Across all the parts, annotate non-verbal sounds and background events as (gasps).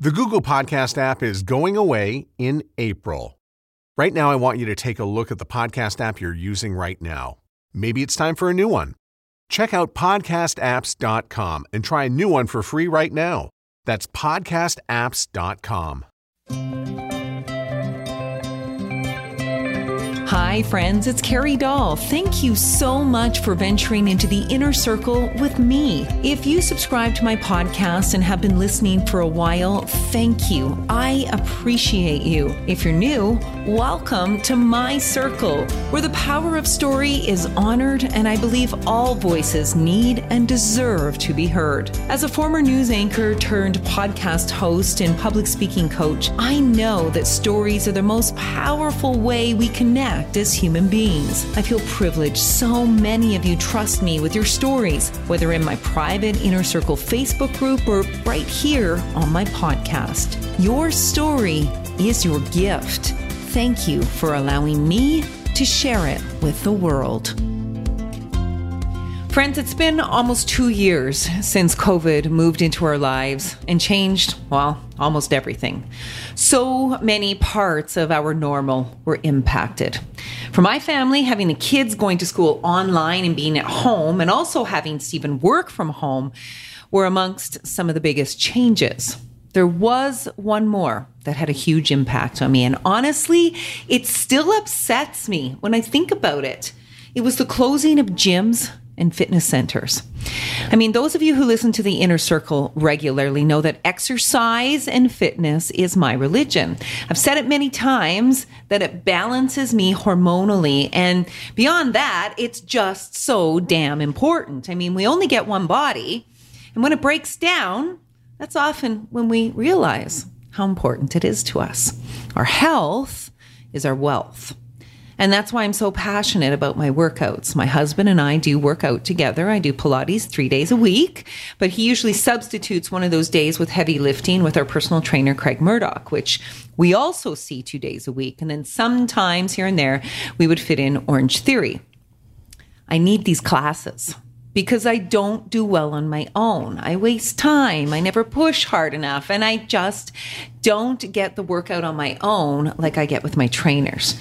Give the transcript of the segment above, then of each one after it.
The Google Podcast app is going away in April. Right now, I want you to take a look at the podcast app you're using right now. Maybe it's time for a new one. Check out podcastapps.com and try a new one for free right now. That's podcastapps.com. Hi, friends, it's Carrie Doll. Thank you so much for venturing into the inner circle with me. If you subscribe to my podcast and have been listening for a while, thank you. I appreciate you. If you're new, welcome to my circle, where the power of story is honored and I believe all voices need and deserve to be heard. As a former news anchor turned podcast host and public speaking coach, I know that stories are the most powerful way we connect as human beings. I feel privileged so many of you trust me with your stories, whether in my private Inner Circle Facebook group or right here on my podcast. Your story is your gift. Thank you for allowing me to share it with the world. Friends, it's been almost two years since COVID moved into our lives and changed, well, almost everything. So many parts of our normal were impacted. For my family, having the kids going to school online and being at home, and also having Stephen work from home, were amongst some of the biggest changes. There was one more that had a huge impact on me, and honestly, it still upsets me when I think about it. It was the closing of gyms and fitness centers. I mean, those of you who listen to the inner circle regularly know that exercise and fitness is my religion. I've said it many times that it balances me hormonally. And beyond that, it's just so damn important. I mean, we only get one body. And when it breaks down, that's often when we realize how important it is to us. Our health is our wealth. And that's why I'm so passionate about my workouts. My husband and I do work out together. I do Pilates three days a week, but he usually substitutes one of those days with heavy lifting with our personal trainer, Craig Murdoch, which we also see two days a week. And then sometimes here and there, we would fit in Orange Theory. I need these classes because I don't do well on my own. I waste time. I never push hard enough. And I just don't get the workout on my own like I get with my trainers.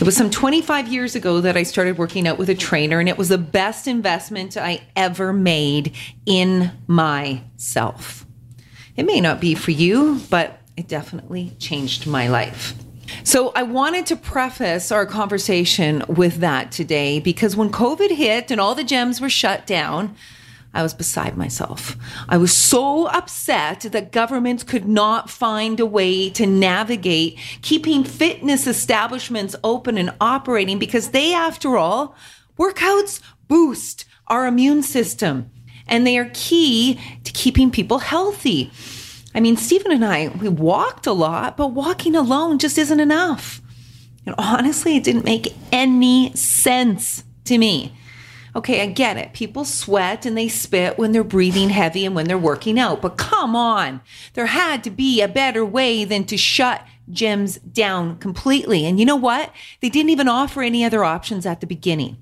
It was some 25 years ago that I started working out with a trainer, and it was the best investment I ever made in myself. It may not be for you, but it definitely changed my life. So I wanted to preface our conversation with that today because when COVID hit and all the gyms were shut down, I was beside myself. I was so upset that governments could not find a way to navigate keeping fitness establishments open and operating because they, after all, workouts boost our immune system and they are key to keeping people healthy. I mean, Stephen and I, we walked a lot, but walking alone just isn't enough. And honestly, it didn't make any sense to me. Okay, I get it. People sweat and they spit when they're breathing heavy and when they're working out. But come on, there had to be a better way than to shut gyms down completely. And you know what? They didn't even offer any other options at the beginning.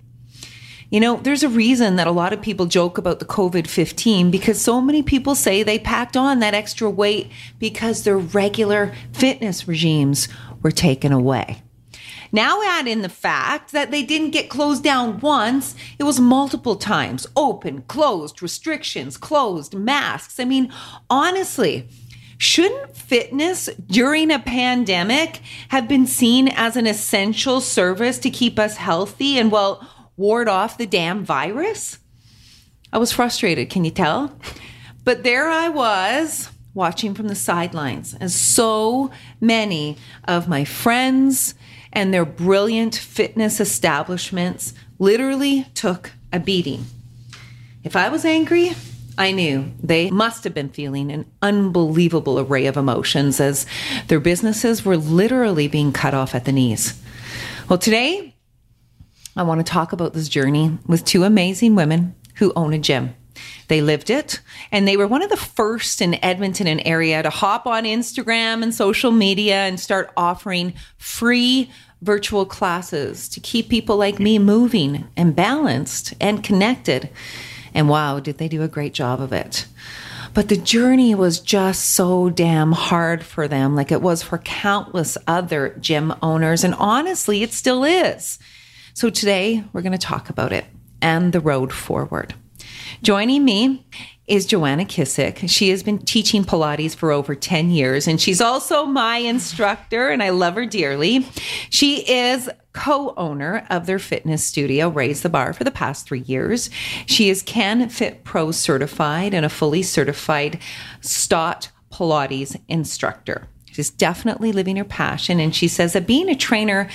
You know, there's a reason that a lot of people joke about the COVID 15 because so many people say they packed on that extra weight because their regular fitness regimes were taken away. Now add in the fact that they didn't get closed down once, it was multiple times open, closed, restrictions, closed, masks. I mean, honestly, shouldn't fitness during a pandemic have been seen as an essential service to keep us healthy and well, ward off the damn virus. I was frustrated, can you tell? But there I was watching from the sidelines as so many of my friends and their brilliant fitness establishments literally took a beating. If I was angry, I knew they must have been feeling an unbelievable array of emotions as their businesses were literally being cut off at the knees. Well, today I want to talk about this journey with two amazing women who own a gym. They lived it, and they were one of the first in Edmonton and area to hop on Instagram and social media and start offering free virtual classes to keep people like me moving and balanced and connected. And wow, did they do a great job of it. But the journey was just so damn hard for them, like it was for countless other gym owners. And honestly, it still is. So today we're going to talk about it and the road forward. Joining me is Joanna Kissick. She has been teaching Pilates for over 10 years, and she's also my instructor, and I love her dearly. She is co owner of their fitness studio, Raise the Bar, for the past three years. She is Can Fit Pro certified and a fully certified STOTT Pilates instructor. She's definitely living her passion. And she says that being a trainer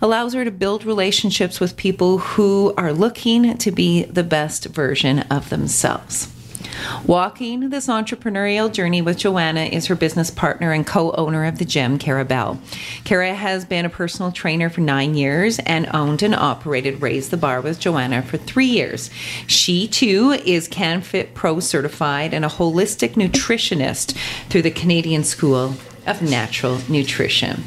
allows her to build relationships with people who are looking to be the best version of themselves. Walking this entrepreneurial journey with Joanna is her business partner and co owner of the gym, Kara Bell. Kara has been a personal trainer for nine years and owned and operated Raise the Bar with Joanna for three years. She too is CanFit Pro certified and a holistic nutritionist through the Canadian School of Natural Nutrition.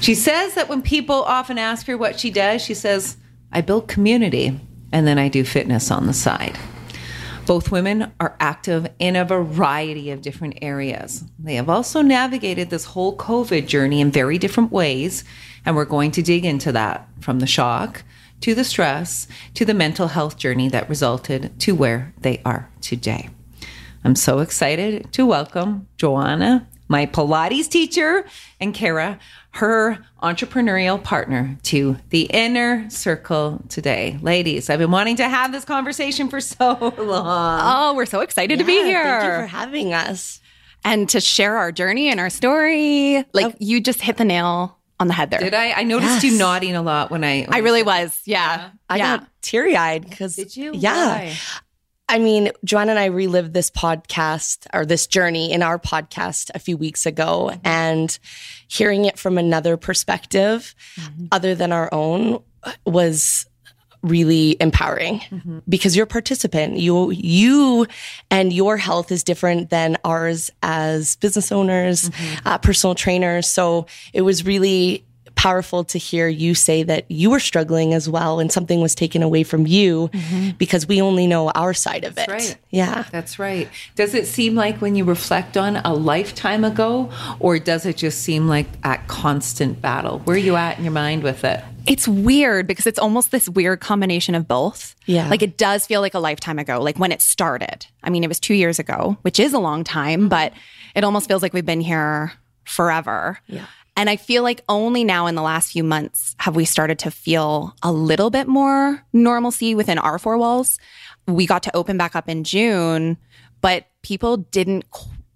She says that when people often ask her what she does, she says, I build community and then I do fitness on the side. Both women are active in a variety of different areas. They have also navigated this whole COVID journey in very different ways, and we're going to dig into that from the shock to the stress to the mental health journey that resulted to where they are today. I'm so excited to welcome Joanna, my Pilates teacher, and Kara, her entrepreneurial partner to the inner circle today. Ladies, I've been wanting to have this conversation for so long. Oh, we're so excited to be here. Thank you for having us. And to share our journey and our story. Like you just hit the nail on the head there. Did I? I noticed you nodding a lot when I. When I really was. Yeah. I yeah. got teary eyed because. Did you? Yeah. Why? I mean, Joanna and I relived this podcast or this journey in our podcast a few weeks ago and hearing it from another perspective mm-hmm. other than our own was really empowering mm-hmm. because you're a participant. You you and your health is different than ours as business owners mm-hmm. uh, personal trainers. So it was really powerful to hear you say that you were struggling as well and something was taken away from you mm-hmm. because we only know our side of it right. yeah That's right. Does it seem like when you reflect on a lifetime ago, or does it just seem like at constant battle? Where are you at in your mind with it? It's weird because it's almost this weird combination of both. Yeah. Like it does feel like a lifetime ago, like when it started. I mean, it was two years ago, which is a long time, mm-hmm. but it almost feels like we've been here forever. Yeah. And I feel like only now in the last few months have we started to feel a little bit more normalcy within our four walls. We got to open back up in June, but people didn't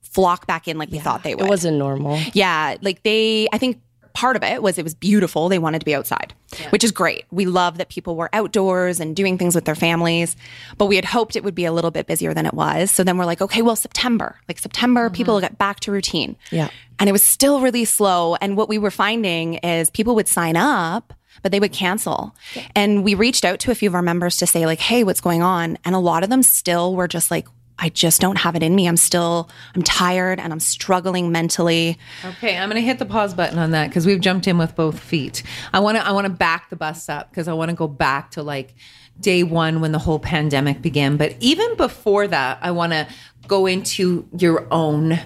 flock back in like we thought they would. it wasn't normal Yeah, like they, I think part of it was it was beautiful. They wanted to be outside, which is great. We love that people were outdoors and doing things with their families, but we had hoped it would be a little bit busier than it was. So then we're like, okay, well, September, like September, mm-hmm. people will get back to routine. Yeah. And it was still really slow. And what we were finding is people would sign up, but they would cancel. And we reached out to a few of our members to say, like, hey, what's going on? And a lot of them still were just like, I just don't have it in me. I'm still, I'm tired and I'm struggling mentally. Okay, I'm going to hit the pause button on that because we've jumped in with both feet. I want to I want to back the bus up because I want to go back to like day 1 when the whole pandemic began, but even before that, I want to go into your own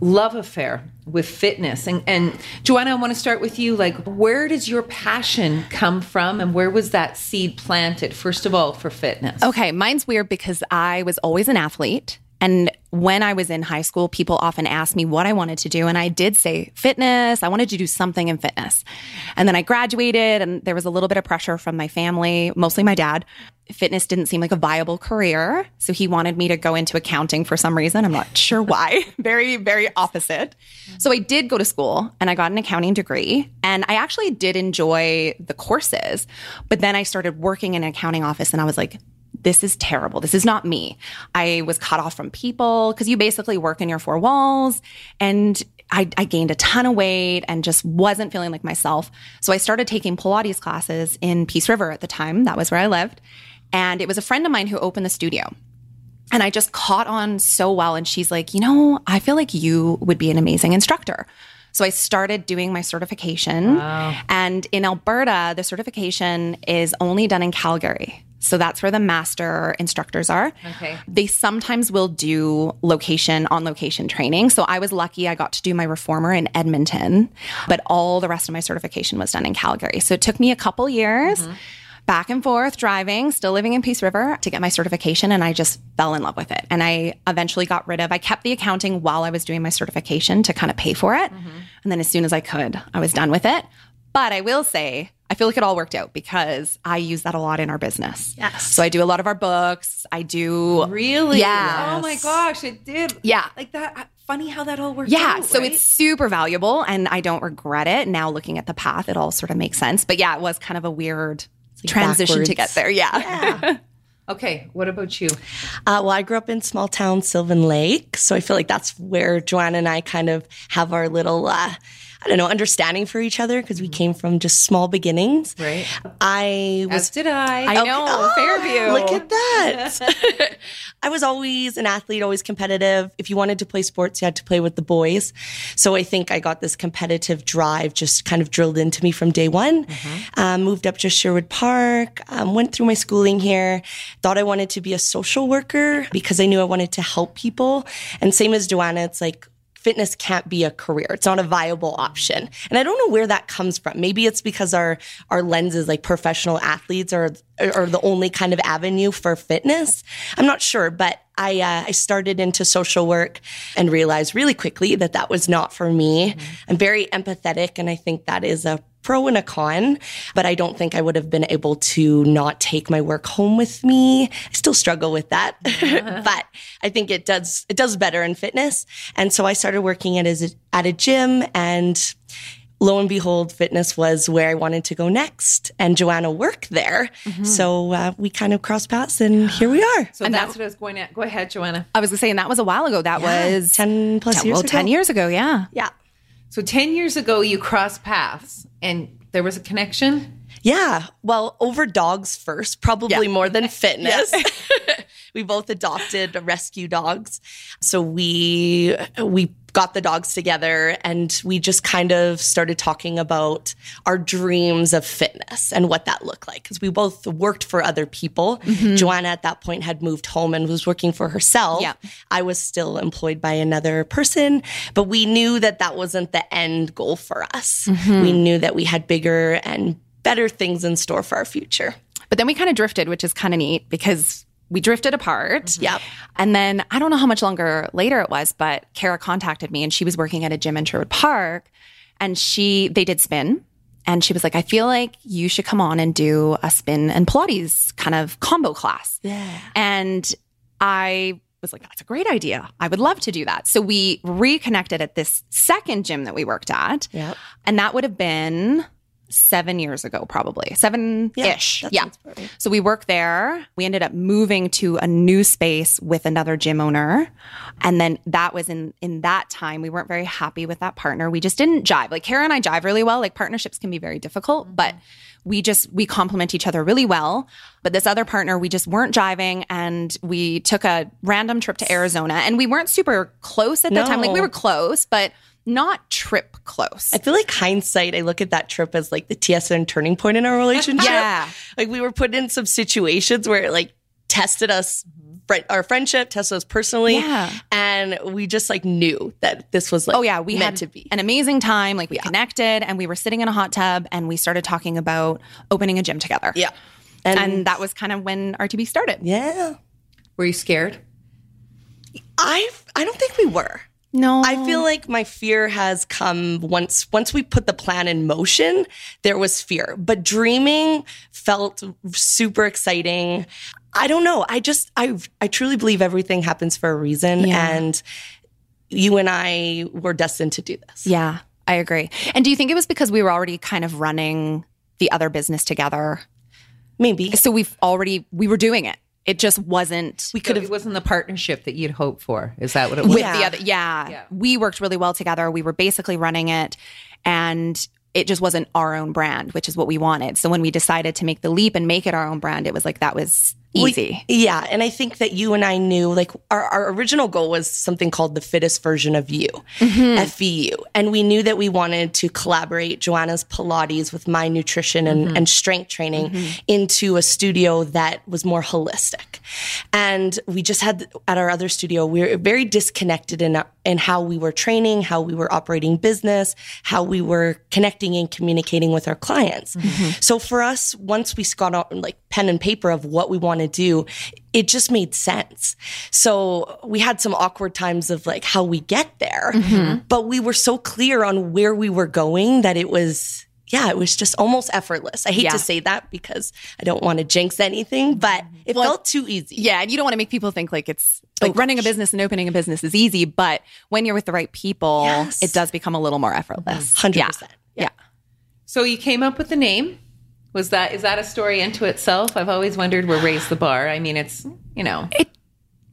love affair with fitness. And and Joanna, I want to start with you like where does your passion come from and where was that seed planted first of all for fitness? Okay, mine's weird because I was always an athlete. And when I was in high school, people often asked me what I wanted to do. And I did say fitness. I wanted to do something in fitness. And then I graduated, and there was a little bit of pressure from my family, mostly my dad. Fitness didn't seem like a viable career. So he wanted me to go into accounting for some reason. I'm not sure why. (laughs) very, very opposite. So I did go to school and I got an accounting degree. And I actually did enjoy the courses. But then I started working in an accounting office and I was like, this is terrible. This is not me. I was cut off from people because you basically work in your four walls. And I, I gained a ton of weight and just wasn't feeling like myself. So I started taking Pilates classes in Peace River at the time. That was where I lived. And it was a friend of mine who opened the studio. And I just caught on so well. And she's like, you know, I feel like you would be an amazing instructor. So I started doing my certification. And in Alberta, the certification is only done in Calgary. So that's where the master instructors are. Okay. They sometimes will do location on location training. So I was lucky I got to do my reformer in Edmonton, but all the rest of my certification was done in Calgary. So it took me a couple years. Mm-hmm. Back and forth driving, still living in Peace River to get my certification. And I just fell in love with it. And I eventually got rid of, I kept the accounting while I was doing my certification to kind of pay for it. Mm-hmm. And then as soon as I could, I was done with it. But I will say, I feel like it all worked out because I use that a lot in our business. Yes. So I do a lot of our books. I do. Really? Yeah. Oh my gosh, it did. Yeah. Like that. Funny how that all worked Yeah. out. so right? it's super valuable and I don't regret it. Now looking at the path, it all sort of makes sense. But yeah, it was kind of a weird transition to get there. Yeah. (laughs) okay. What about you? Uh, well, I grew up in small town Sylvan Lake, so I feel like that's where Joanna and I kind of have our little, uh, I don't know, understanding for each other because we came from just small beginnings. Right. I was As did I. I know. Oh, Fairview. Look at that. (laughs) I was always an athlete, always competitive. If you wanted to play sports, you had to play with the boys. So I think I got this competitive drive just kind of drilled into me from day one. Um, moved up to Sherwood Park, um, went through my schooling here, thought I wanted to be a social worker because I knew I wanted to help people. And same as Joanna, it's like, fitness can't be a career. It's not a viable option. And I don't know where that comes from. Maybe it's because our our lenses like professional athletes are are the only kind of avenue for fitness. I'm not sure, but I uh, I started into social work and realized really quickly that that was not for me. I'm very empathetic and I think that is a pro and a con, but I don't think I would have been able to not take my work home with me. I still struggle with that, (laughs) (laughs) but I think it does it does better in fitness. And so I started working at a, at a gym and lo and behold, fitness was where I wanted to go next. And Joanna worked there. So uh, we kind of crossed paths and here we are. So that's what I was going at. Go ahead, Joanna. I was going to say, and that was a while ago. That was 10 plus years well, ago. 10 years ago. Yeah. Yeah. So 10 years ago, you crossed paths and there was a connection. Yeah. Well, over dogs first, probably Yeah. more than (laughs) fitness. (laughs) we both adopted rescue dogs. So we we got the dogs together and we just kind of started talking about our dreams of fitness and what that looked like because we both worked for other people. Mm-hmm. Joanna at that point had moved home and was working for herself. Yeah. I was still employed by another person, but we knew that that wasn't the end goal for us. Mm-hmm. We knew that we had bigger and better things in store for our future. But then we kind of drifted, which is kind of neat because we drifted apart. Mm-hmm. Yep. And then I don't know how much longer later it was, but Kara contacted me and she was working at a gym in Sherwood Park and she, they did spin. And she was like, I feel like you should come on and do a spin and Pilates kind of combo class. Yeah. And I was like, that's a great idea. I would love to do that. So we reconnected at this second gym that we worked at. Yep. And that would have been seven years ago, probably seven ish. Yeah. right. So we worked there. We ended up moving to a new space with another gym owner. And then that was in in that time we weren't very happy with that partner. We just didn't jive. Like Kara and I jive really well. Like partnerships can be very difficult, but we just we complement each other really well. But this other partner, we just weren't jiving and we took a random trip to Arizona and we weren't super close at that time. Like we were close, but not trip close. I feel like hindsight, I look at that trip as like the TSN turning point in our relationship. (laughs) Yeah. Like we were put in some situations where it like tested us, our friendship, tested us personally. Yeah. And we just like knew that this was like Oh yeah, we meant had to be. an amazing time. Like we connected, and we were sitting in a hot tub, and we started talking about opening a gym together. yeah. and, that was kind of when RTB started. yeah. Were you scared? I I don't think we were. No, I feel like my fear has come once once we put the plan in motion, there was fear. But dreaming felt super exciting. I don't know. I just I I truly believe everything happens for a reason Yeah. and you and I were destined to do this. Yeah, I agree. And do you think it was because we were already kind of running the other business together? Maybe. So we've already we were doing it. It just wasn't We Could could it have wasn't the partnership that you'd hoped for. Is that what it was? with Yeah. the other. Yeah, Yeah. we worked really well together. We were basically running it, and it just wasn't our own brand, which is what we wanted. So when we decided to make the leap and make it our own brand, it was like that was easy. Yeah. And I think that you and I knew like our, our original goal was something called the fittest version of you, mm-hmm. FVU. And we knew that we wanted to collaborate Joanna's Pilates with my nutrition and, mm-hmm. and strength training mm-hmm. into a studio that was more holistic. And we just had at our other studio, we were very disconnected in, in how we were training, how we were operating business, how we were connecting and communicating with our clients. Mm-hmm. So for us, once we got out like pen and paper of what we want to do, it just made sense. So we had some awkward times of like how we get there, mm-hmm. but we were so clear on where we were going that it was yeah, it was just almost effortless. I hate Yeah. to say that because I don't want to jinx anything, but mm-hmm. it felt too easy. Yeah, and you don't want to make people think like it's like oh, running a business and opening a business is easy, but when you're with the right people, Yes. it does become a little more effortless. Mm-hmm. 100%. Yeah. Yeah. So you came up with the name. Was that is that a story into itself? I've always wondered where raise the bar. I mean, it's you know It,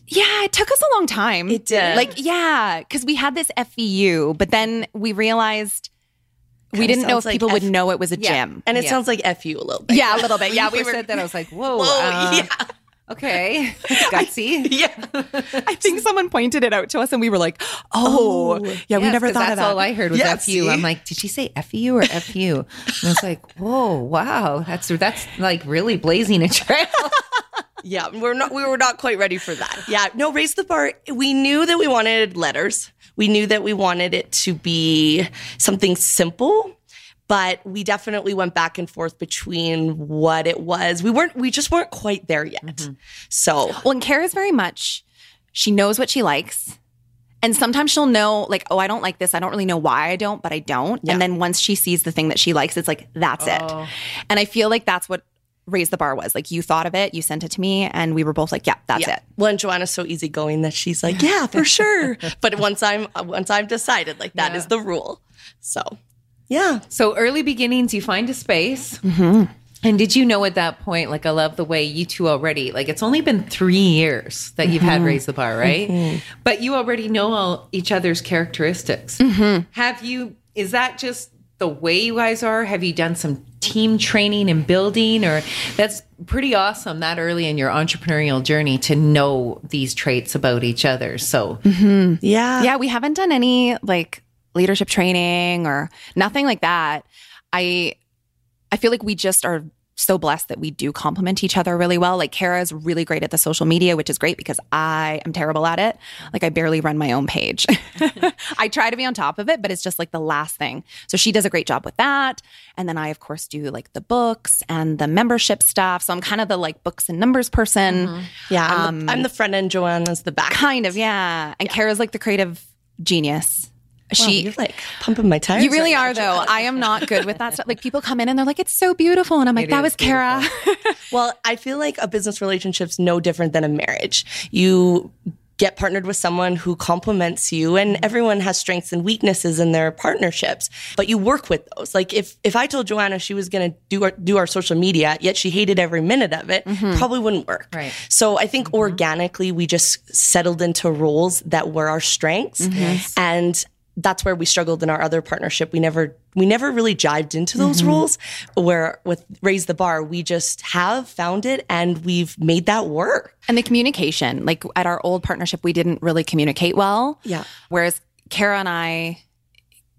Yeah, it took us a long time. It did. Like, yeah, because we had this FVU, but then we realized we didn't know if like people would know it was a gym. And it Yeah. sounds like FU a little bit. Yeah, a little bit. Yeah, (laughs) we we were. said that. I was like, whoa, Whoa, uh, yeah. okay, (laughs) (laughs) gutsy. Yeah. I think someone pointed it out to us, and we were like, "Oh, yeah, we never thought that's of that." all I heard was Yeah, FU. I'm like, did she say FU or FU? And I was like, whoa, wow, that's that's like really blazing a trail. Yeah, we're not we were not quite ready for that. Yeah, no, raise the bar. We knew that we wanted letters. We knew that we wanted it to be something simple, but we definitely went back and forth between what it was. We weren't we just weren't quite there yet. Mm-hmm. So, Well, and Kara's very much, she knows what she likes. And sometimes she'll know, like, oh, I don't like this. I don't really know why I don't, but I don't. And then once she sees the thing that she likes, it's like, that's it. Oh. And I feel like that's what Raise the Bar was. Like, you thought of it, you sent it to me, and we were both like, yeah, that's yeah. it. Well, and Joanna's so easygoing that she's like, "Yeah, for (laughs) sure." but once I'm once I'm decided, like that is the rule. So, yeah, So early beginnings, you find a space. Mm-hmm. And did you know at that point, like I love the way you two already, like it's only been three years that you've Mm-hmm. had Raise the Bar, right? But you already know all each other's characteristics. Mm-hmm. Have you, is that just the way you guys are? Have you done some team training and building? Or that's pretty awesome that early in your entrepreneurial journey to know these traits about each other. So mm-hmm. yeah, Yeah, we haven't done any like leadership training or nothing like that. I I feel like we just are so blessed that we do complement each other really well. Like Kara is really great at the social media, which is great because I am terrible at it. Like I barely run my own page. (laughs) I try to be on top of it, but it's just like the last thing. So she does a great job with that. And then I of course do like the books and the membership stuff. So I'm kind of the like books and numbers person. Mm-hmm. yeah. I'm, the, um, I'm the front end. Joanne is the back. Kind of, yeah. And Kara's like the creative genius. Wow, She you're like pumping my tires. You really right are, now, though. I am not good with that stuff. Like people come in and they're like, "It's so beautiful," and I'm like, It "That was Kara." (laughs) Well, I feel like a business relationship's no different than a marriage. You get partnered with someone who complements you and mm-hmm. everyone has strengths and weaknesses in their partnerships but you work with those like if if i told joanna she was going to do our do our social media yet she hated every minute of it mm-hmm. probably wouldn't work Right. so i think mm-hmm. organically we just settled into roles that were our strengths and that's where we struggled in our other partnership. We never we never really jived into those mm-hmm. rules. Where with Raise the Bar, we just have found it and we've made that work. and the communication, like at our old partnership, we didn't really communicate well. Yeah. Whereas Kara and I,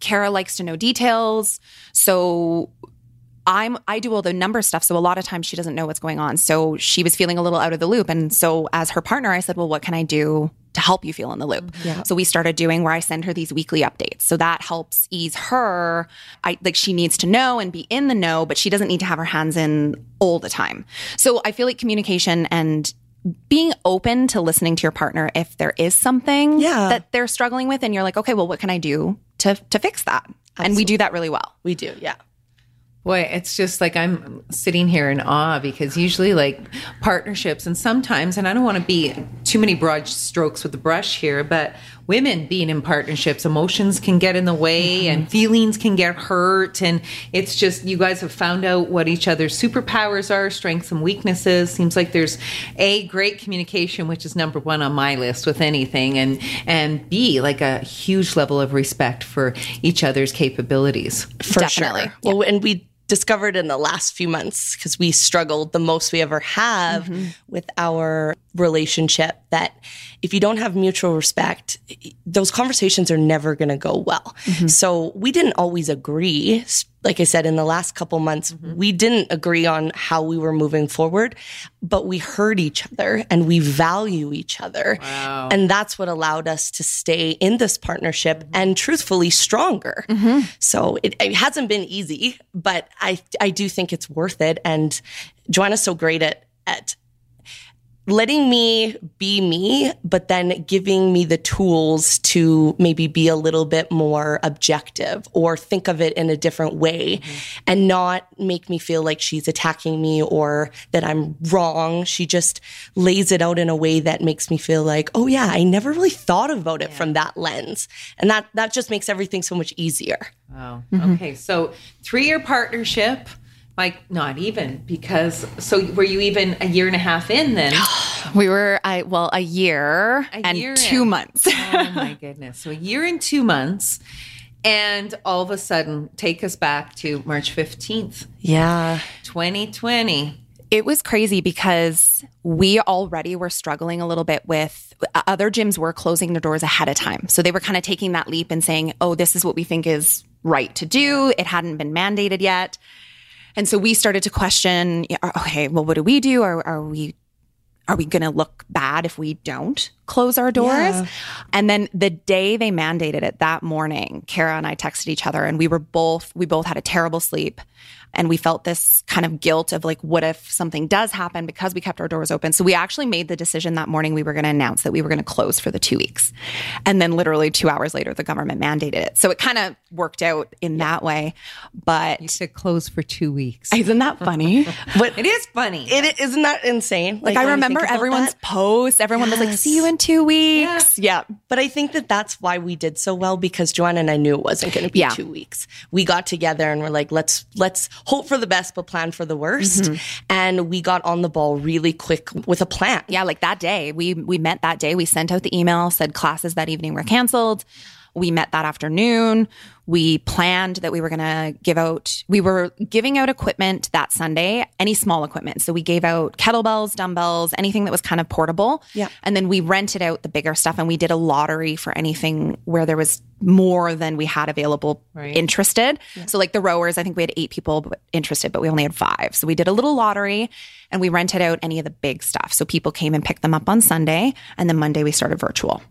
Kara likes to know details, so. I'm I do all the number stuff, so a lot of times she doesn't know what's going on. So she was feeling a little out of the loop, and so as her partner, I said, "Well, what can I do to help you feel in the loop?" Mm-hmm. Yeah. So we started doing where I send her these weekly updates. So that helps ease her. I like she needs to know and be in the know, but she doesn't need to have her hands in all the time. So I feel like communication and being open to listening to your partner if there is something Yeah. that they're struggling with and you're like, "Okay, well what can I do to to fix that?" And we do that really well. We do, yeah. Boy, it's just like I'm sitting here in awe because usually, like partnerships, and sometimes, and I don't want to be too many broad strokes with the brush here, but women being in partnerships, emotions can get in the way mm-hmm. and feelings can get hurt. And it's just, you guys have found out what each other's superpowers are, strengths and weaknesses. Seems like there's A, great communication, which is number one on my list with anything, and, and B, like a huge level of respect for each other's capabilities. For Definitely. sure. Well, and we discovered in the last few months because we struggled the most we ever have mm-hmm. with our relationship that if you don't have mutual respect, those conversations are never going to go well. Mm-hmm. So we didn't always agree. Like I said, in the last couple months, mm-hmm. we didn't agree on how we were moving forward, but we heard each other and we value each other. And that's what allowed us to stay in this partnership mm-hmm. and truthfully stronger. So it, it hasn't been easy, but I, I do think it's worth it. And Joanna's so great at, at letting me be me, but then giving me the tools to maybe be a little bit more objective or think of it in a different way mm-hmm. and not make me feel like she's attacking me or that I'm wrong. She just lays it out in a way that makes me feel like, oh yeah, I never really thought about it from that lens. And that, that just makes everything so much easier. Wow. Mm-hmm. Okay. So three year partnership. Like not even because so were you even a year and a half in then? (gasps) We were, I well, a year A and year two in. months. (laughs) oh my goodness. So a year and two months. And all of a sudden, take us back to March 15th, Yeah. 2020. it was crazy because we already were struggling a little bit with uh, other gyms were closing their doors ahead of time. So they were kind of taking that leap and saying, oh, this is what we think is right to do. It hadn't been mandated yet. And so we started to question, okay, oh, well, what do we do? Are, are we are we going to look bad if we don't close our doors? Yeah. And then the day they mandated it that morning, Kara and I texted each other and we were both, we both had a terrible sleep. And we felt this kind of guilt of like, what if something does happen because we kept our doors open? So we actually made the decision that morning we were going to announce that we were going to close for the two weeks. And then literally two hours later, the government mandated it. So it kind of worked out in that way. But You said close for two weeks. (laughs) isn't that funny? (laughs) But It is funny. it isn't that insane? Like, I remember everyone's that? posts. Everyone was like, see you in two weeks. Yeah. But I think that that's why we did so well because Joanna and I knew it wasn't going to be Yeah. two weeks. We got together and we're like, let's let's hope for the best but plan for the worst. Mm-hmm. And we got on the ball really quick with a plan. Yeah, like that day. We we met that day. We sent out the email, said classes that evening were canceled. We met that afternoon. We planned that we were going to give out, we were giving out equipment that Sunday, any small equipment. So we gave out kettlebells, dumbbells, anything that was kind of portable. Yeah. And then we rented out the bigger stuff and we did a lottery for anything where there was more than we had available Right. interested. So like the rowers, I think we had eight people interested, but we only had five. So we did a little lottery and we rented out any of the big stuff. So people came and picked them up on Sunday and then Monday we started virtual.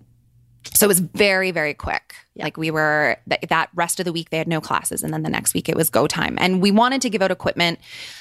So it was very, very quick. Like we were th- that rest of the week they had no classes, and then the next week it was go time. And we wanted to give out equipment.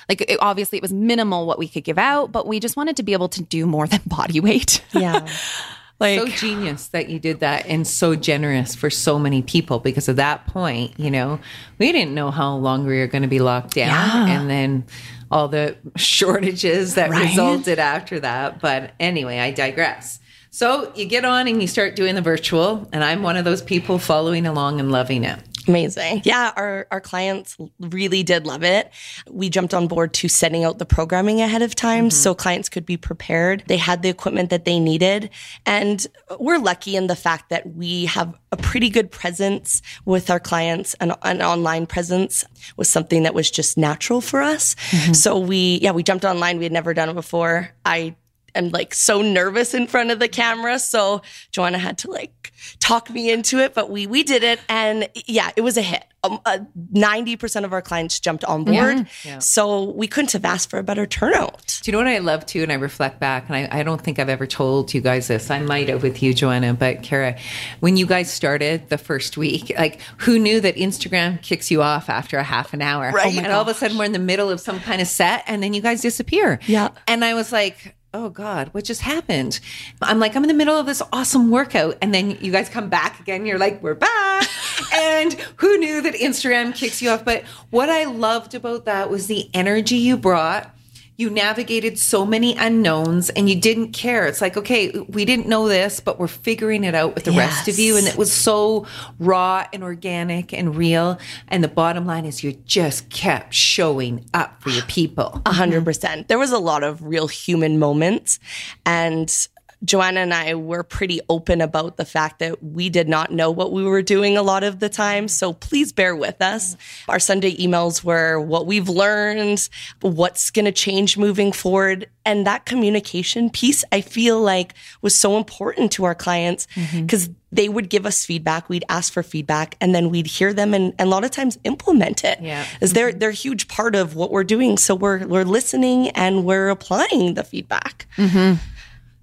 Like it, obviously it was minimal what we could give out, but we just wanted to be able to do more than (laughs) body weight. Yeah. (laughs) like so genius that you did that and so generous for so many people because at that point, you know, we didn't know how long we were going to be locked down and then all the (laughs) shortages that Right? resulted after that. But anyway, I digress. So you get on and you start doing the virtual, and I'm one of those people following along and loving it. Amazing. Yeah, our, our clients really did love it. We jumped on board to setting out the programming ahead of time mm-hmm. so clients could be prepared. They had the equipment that they needed. And we're lucky in the fact that we have a pretty good presence with our clients. An, an online presence was something that was just natural for us. Mm-hmm. So we, yeah, we jumped online. We had never done it before. I am like so nervous in front of the camera. So Joanna had to like talk me into it, but we we did it, and yeah, it was a hit. Um, uh, Ninety percent of our clients jumped on board, so we couldn't have asked for a better turnout. Do you know what I love too? And I reflect back, and I, I don't think I've ever told you guys this. I might have with you, Joanna, but Kara, when you guys started the first week, like who knew that Instagram kicks you off after a half an hour? Right. Oh and all of a sudden we're in the middle of some kind of set, and then you guys disappear. Yeah. And I was like, oh God, what just happened? I'm like, I'm in the middle of this awesome workout. And then you guys come back again. You're like, we're back. (laughs) and who knew that Instagram kicks you off? But what I loved about that was the energy you brought. You navigated so many unknowns and you didn't care. It's like, okay, we didn't know this, but we're figuring it out with the rest of you. And it was so raw and organic and real. And the bottom line is you just kept showing up for your people. A hundred percent. There was a lot of real human moments, and Joanna and I were pretty open about the fact that we did not know what we were doing a lot of the time. So please bear with us. Our Sunday emails were what we've learned, what's going to change moving forward. And that communication piece, I feel like was so important to our clients mm-hmm. because they would give us feedback. We'd ask for feedback and then we'd hear them and, and a lot of times implement it. Yeah. They're, mm-hmm. they're a huge part of what we're doing. So we're, we're listening and we're applying the feedback. Mm-hmm.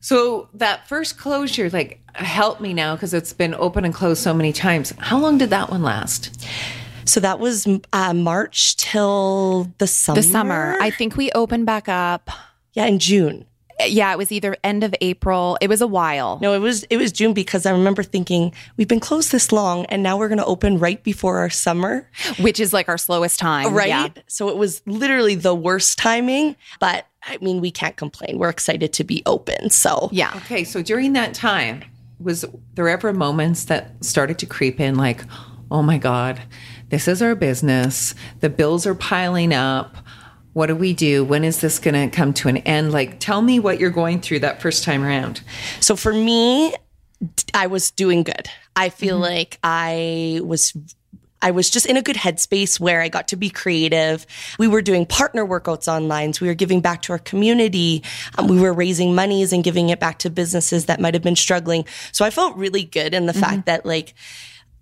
So that first closure, like, help me now because it's been open and closed so many times. How long did that one last? So that was uh, March till the summer. The summer. I think we opened back up. yeah, in June. Yeah, it was either end of April. It was a while. No, it was it was June because I remember thinking we've been closed this long and now we're going to open right before our summer, which is like our slowest time. right? Yeah. So it was literally the worst timing, but I mean we can't complain. We're excited to be open. So Yeah. Okay, so during that time, was there ever moments that started to creep in like, oh my God, this is our business. The bills are piling up. What do we do? When is this going to come to an end? Like, tell me what you're going through that first time around. So for me, I was doing good. I feel mm-hmm. like I was I was just in a good headspace where I got to be creative. We were doing partner workouts online. So we were giving back to our community. Um, we were raising monies and giving it back to businesses that might have been struggling. So I felt really good in the fact that like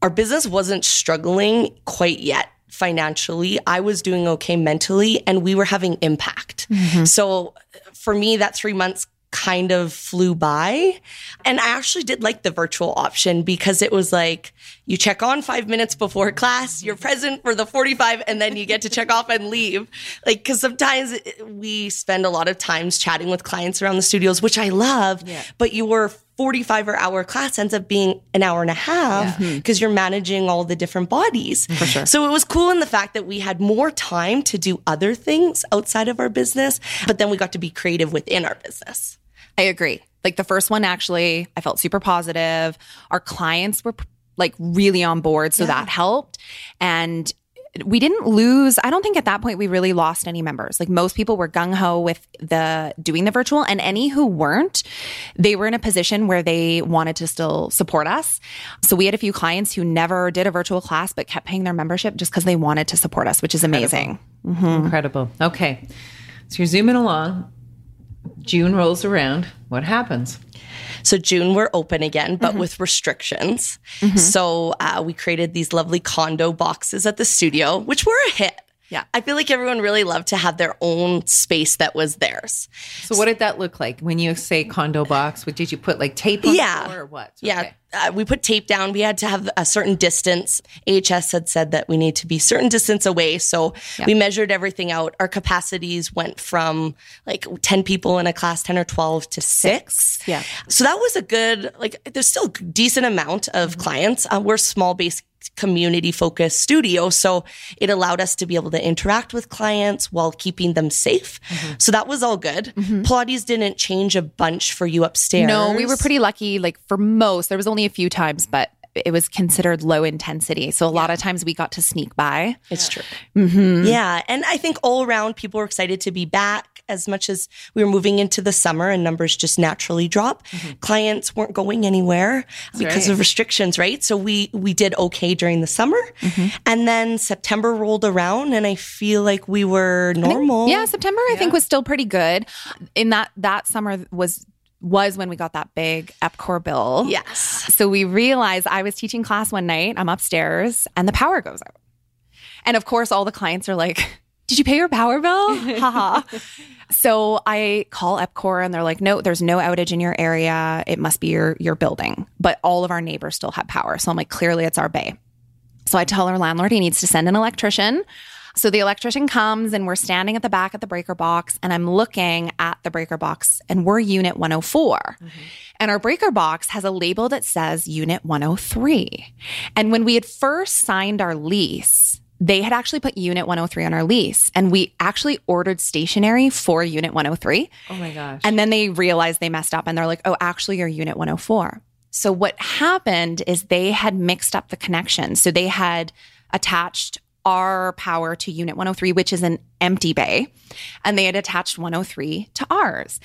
our business wasn't struggling quite yet financially. I was doing okay mentally and we were having impact. So for me, that three months kind of flew by. And I actually did like the virtual option because it was like you check on five minutes before class, you're present for the 45, and then you get to check off and leave. Like, because sometimes we spend a lot of times chatting with clients around the studios, which I love, but your 45 or hour class ends up being an hour and a half because mm-hmm. you're managing all the different bodies. For sure. So it was cool in the fact that we had more time to do other things outside of our business, but then we got to be creative within our business. I agree. Like the first one, actually, I felt super positive. Our clients were like really on board. So that helped. And we didn't lose, I don't think at that point we really lost any members. Like most people were gung ho with the doing the virtual, and any who weren't, they were in a position where they wanted to still support us. So we had a few clients who never did a virtual class but kept paying their membership just because they wanted to support us, which is amazing. Mm-hmm. Incredible. Okay. So you're zooming along. June rolls around. What happens? So June we're open again, but with restrictions. So uh, we created these lovely condo boxes at the studio, which were a hit. Yeah. I feel like everyone really loved to have their own space that was theirs. So what did that look like when you say condo box? What did you put like tape on Yeah. the floor or what? Yeah. Okay. Uh, we put tape down. We had to have a certain distance. AHS had said that we need to be certain distance away. So we measured everything out. Our capacities went from like 10 people in a class, 10 or 12 to six. Yeah. So that was a good, like, there's still a decent amount of clients. Uh, we're small base community focused studio. So it allowed us to be able to interact with clients while keeping them safe. Mm-hmm. So that was all good. Mm-hmm. Pilates didn't change a bunch for you upstairs. No, we were pretty lucky. Like for most, there was only a few times, but it was considered low intensity. So a lot of times we got to sneak by. It's true. Mm-hmm. Yeah. And I think all around people were excited to be back as much as we were moving into the summer and numbers just naturally drop. Mm-hmm. Clients weren't going anywhere because right. of restrictions, right? So we, we did okay during the summer. Mm-hmm. And then September rolled around and I feel like we were normal. Yeah, September I think was still pretty good. In that that summer was was when we got that big EPCOR bill. Yes. So we realized I was teaching class one night, I'm upstairs, and the power goes out. And of course, all the clients are like, Did you pay your power bill? (laughs) Haha. so I call EPCOR and they're like, No, there's no outage in your area. It must be your your building. But all of our neighbors still have power. So I'm like, clearly it's our bay. So I tell our landlord he needs to send an electrician. So the electrician comes and we're standing at the back of the breaker box and I'm looking at the breaker box and we're unit 104. Mm-hmm. And our breaker box has a label that says unit 103. And when we had first signed our lease, they had actually put unit 103 on our lease and we actually ordered stationery for unit 103. Oh my gosh. And then they realized they messed up and they're like, oh, actually, you're unit 104. So what happened is they had mixed up the connections. So they had attached our power to unit 103, which is an empty bay. And they had attached 103 to ours.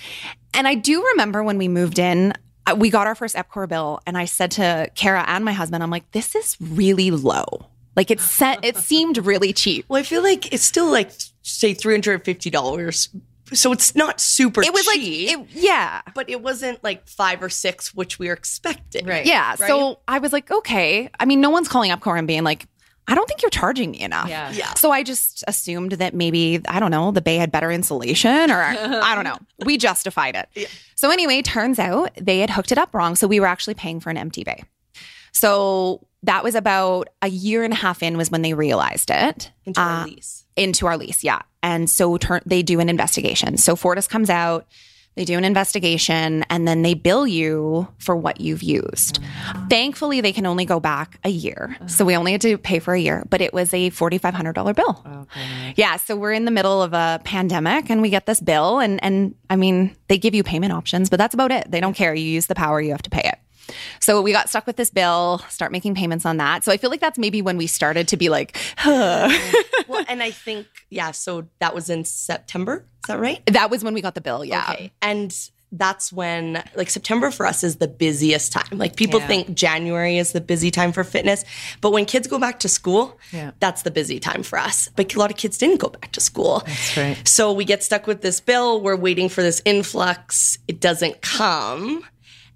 And I do remember when we moved in, uh, we got our first EPCOR bill, and I said to Kara and my husband, I'm like, this is really low. Like it set, it seemed really cheap. Well, I feel like it's still like say three hundred and fifty dollars. So it's not super. It was cheap, like, it, yeah, but it wasn't like five or six, which we were expecting. Right. yeah. So I was like, okay. I mean, no one's calling EPCOR and being like, I don't think you're charging me enough. Yeah. Yeah. So I just assumed that maybe, I don't know, the bay had better insulation or (laughs) I don't know. We justified it. Yeah. So anyway, turns out they had hooked it up wrong. So we were actually paying for an empty bay. So that was about a year and a half in was when they realized it Into our Uh, lease. into our lease. Yeah. And so turn, they do an investigation. So Fortis comes out, they do an investigation, and then they bill you for what you've used. Thankfully, they can only go back a year. So we only had to pay for a year, but it was a $4,500 bill. Okay. Yeah. So we're in the middle of a pandemic and we get this bill. And, and I mean, they give you payment options, but that's about it. They don't care. You use the power, you have to pay it. So we got stuck with this bill, start making payments on that. So I feel like that's maybe when we started to be like, huh. (laughs) well, and I think yeah. So that was in September. Is that right? that was when we got the bill. Yeah. Okay. And that's when like September for us is the busiest time. Like people Yeah. think January is the busy time for fitness, but when kids go back to school, Yeah. that's the busy time for us. But a lot of kids didn't go back to school. That's right. So we get stuck with this bill. We're waiting for this influx. It doesn't come.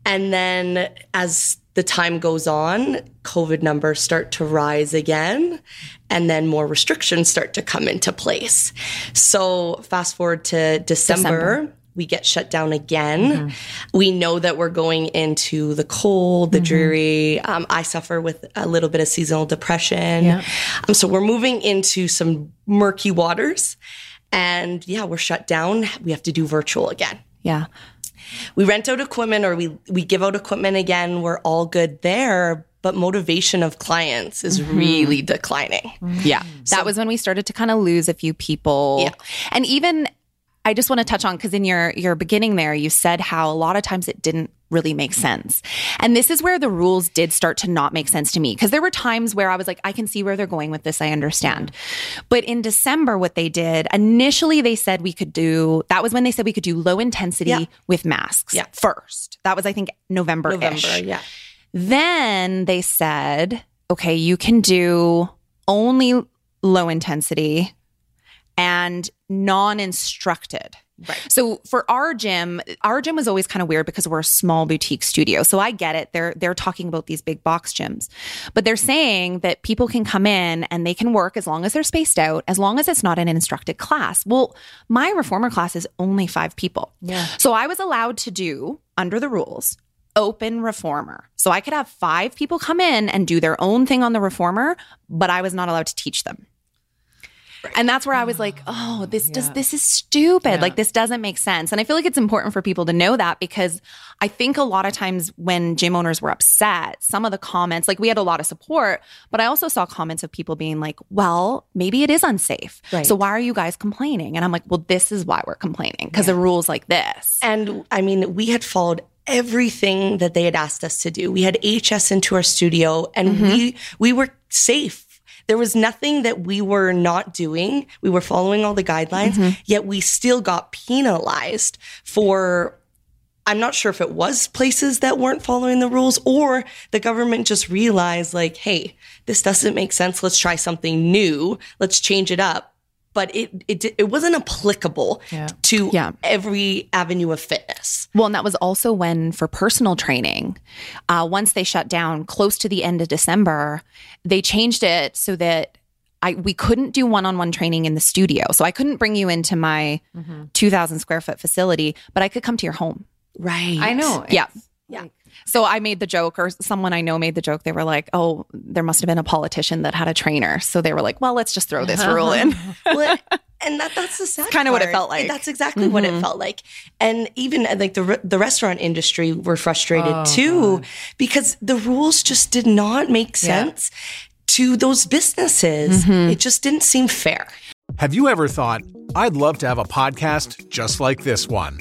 And then as the time goes on, COVID numbers start to rise again. And then more restrictions start to come into place. So fast forward to December. December. We get shut down again. We know that we're going into the cold, the dreary. Um, I suffer with a little bit of seasonal depression. Yeah. Um, so we're moving into some murky waters. And yeah, we're shut down. We have to do virtual again. Yeah. We rent out equipment or we, we give out equipment again. We're all good there. But motivation of clients is mm-hmm. really declining. Yeah. that was when we started to kind of lose a few people. Yeah. And even I just want to touch on because in your your beginning there, you said how a lot of times it didn't really make sense. And this is where the rules did start to not make sense to me because there were times where I was like, I can see where they're going with this. I understand. But in December, what they did initially, they said we could do that was when they said we could do low intensity Yeah. with masks Yeah. first. That was, I think, November November, yeah. then they said, okay, you can do only low intensity and non instructed. Right. So for our gym, our gym was always kind of weird because we're a small boutique studio. So I get it. They're they're talking about these big box gyms. But they're saying that people can come in and they can work as long as they're spaced out, as long as it's not an instructed class. Well, my reformer class is only 5 people. Yeah. So I was allowed to do under the rules open reformer. So I could have 5 people come in and do their own thing on the reformer, but I was not allowed to teach them. And that's where I was ah. like, oh, this does this is stupid. Yeah. Like this doesn't make sense. And I feel like it's important for people to know that because I think a lot of times when gym owners were upset, some of the comments, like we had a lot of support, but I also saw comments of people being like, well, maybe it is unsafe. Right. So why are you guys complaining? And I'm like, well, this is why we're complaining because the rules like this. And I mean, we had followed everything that they had asked us to do. We had AHS into our studio and mm-hmm. we we were safe. There was nothing that we were not doing. We were following all the guidelines, mm-hmm. yet we still got penalized for I'm not sure if it was places that weren't following the rules or the government just realized like, hey, this doesn't make sense. Let's try something new. Let's change it up. But it it it wasn't applicable Yeah. to Yeah. every avenue of fitness. Well, and that was also when for personal training, uh, once they shut down close to the end of December, they changed it so that I we couldn't do one-on-one training in the studio. So I couldn't bring you into my 2,000 square foot facility, but I could come to your home. Right. I know. Yeah. Yeah. So I made the joke, or someone I know made the joke. They were like, "Oh, there must have been a politician that had a trainer." So they were like, "Well, let's just throw this (laughs) rule in." Well, (laughs) and that, that's the sad kinda what it felt like. That's exactly what it felt like. And even uh, like the re- the restaurant industry were frustrated Oh, too because the rules just did not make Yeah. sense to those businesses. Mm-hmm. It just didn't seem fair. Have you ever thought, I'd love to have a podcast just like this one?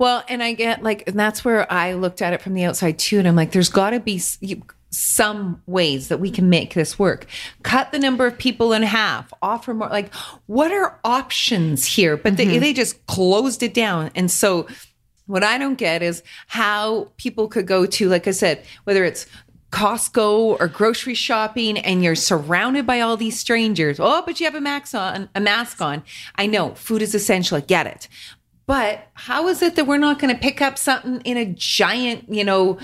Well, and I get like, and that's where I looked at it from the outside too. And I'm like, there's got to be some ways that we can make this work. Cut the number of people in half, offer more. Like, what are options here? But they, mm-hmm. they just closed it down. And so, what I don't get is how people could go to, like I said, whether it's Costco or grocery shopping and you're surrounded by all these strangers. Oh, but you have a mask on, a mask on. I know food is essential. I get it. But how is it that we're not going to pick up something in a giant, you know,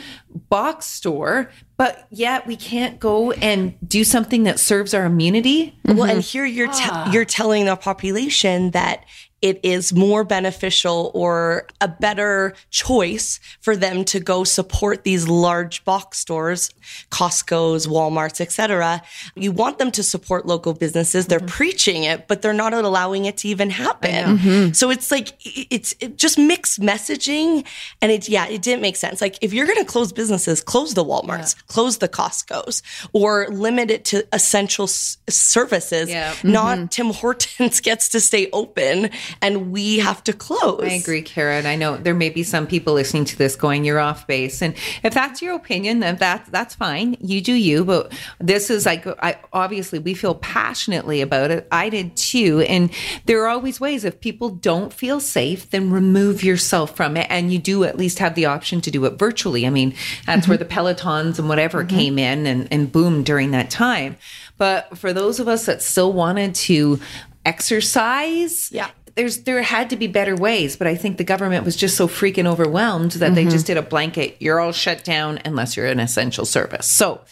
box store, but yet we can't go and do something that serves our immunity? Well, and here you're te- Ah. you're telling the population that it is more beneficial or a better choice for them to go support these large box stores, Costco's, Walmart's, etc. You want them to support local businesses. They're mm-hmm. preaching it, but they're not allowing it to even happen. Mm-hmm. So it's like it's it just mixed messaging, and it yeah, it didn't make sense. Like if you're going to close businesses, close the Walmarts, close the Costco's, or limit it to essential s- services. Yeah. Not mm-hmm. Tim Hortons (laughs) gets to stay open and we have to close. I agree, Karen. I know there may be some people listening to this going, "You're off base." And if that's your opinion, then that that's fine. You do you. But this is like, I obviously we feel passionately about it. I did too. And there are always ways. If people don't feel safe, then remove yourself from it, and you do at least have the option to do it virtually. I mean, that's where mm-hmm. the pelotons and whatever mm-hmm. came in and, and boomed during that time. But for those of us that still wanted to exercise, Yeah. There's there had to be better ways, but I think the government was just so freaking overwhelmed that they mm-hmm. just did a blanket. You're all shut down unless you're an essential service. So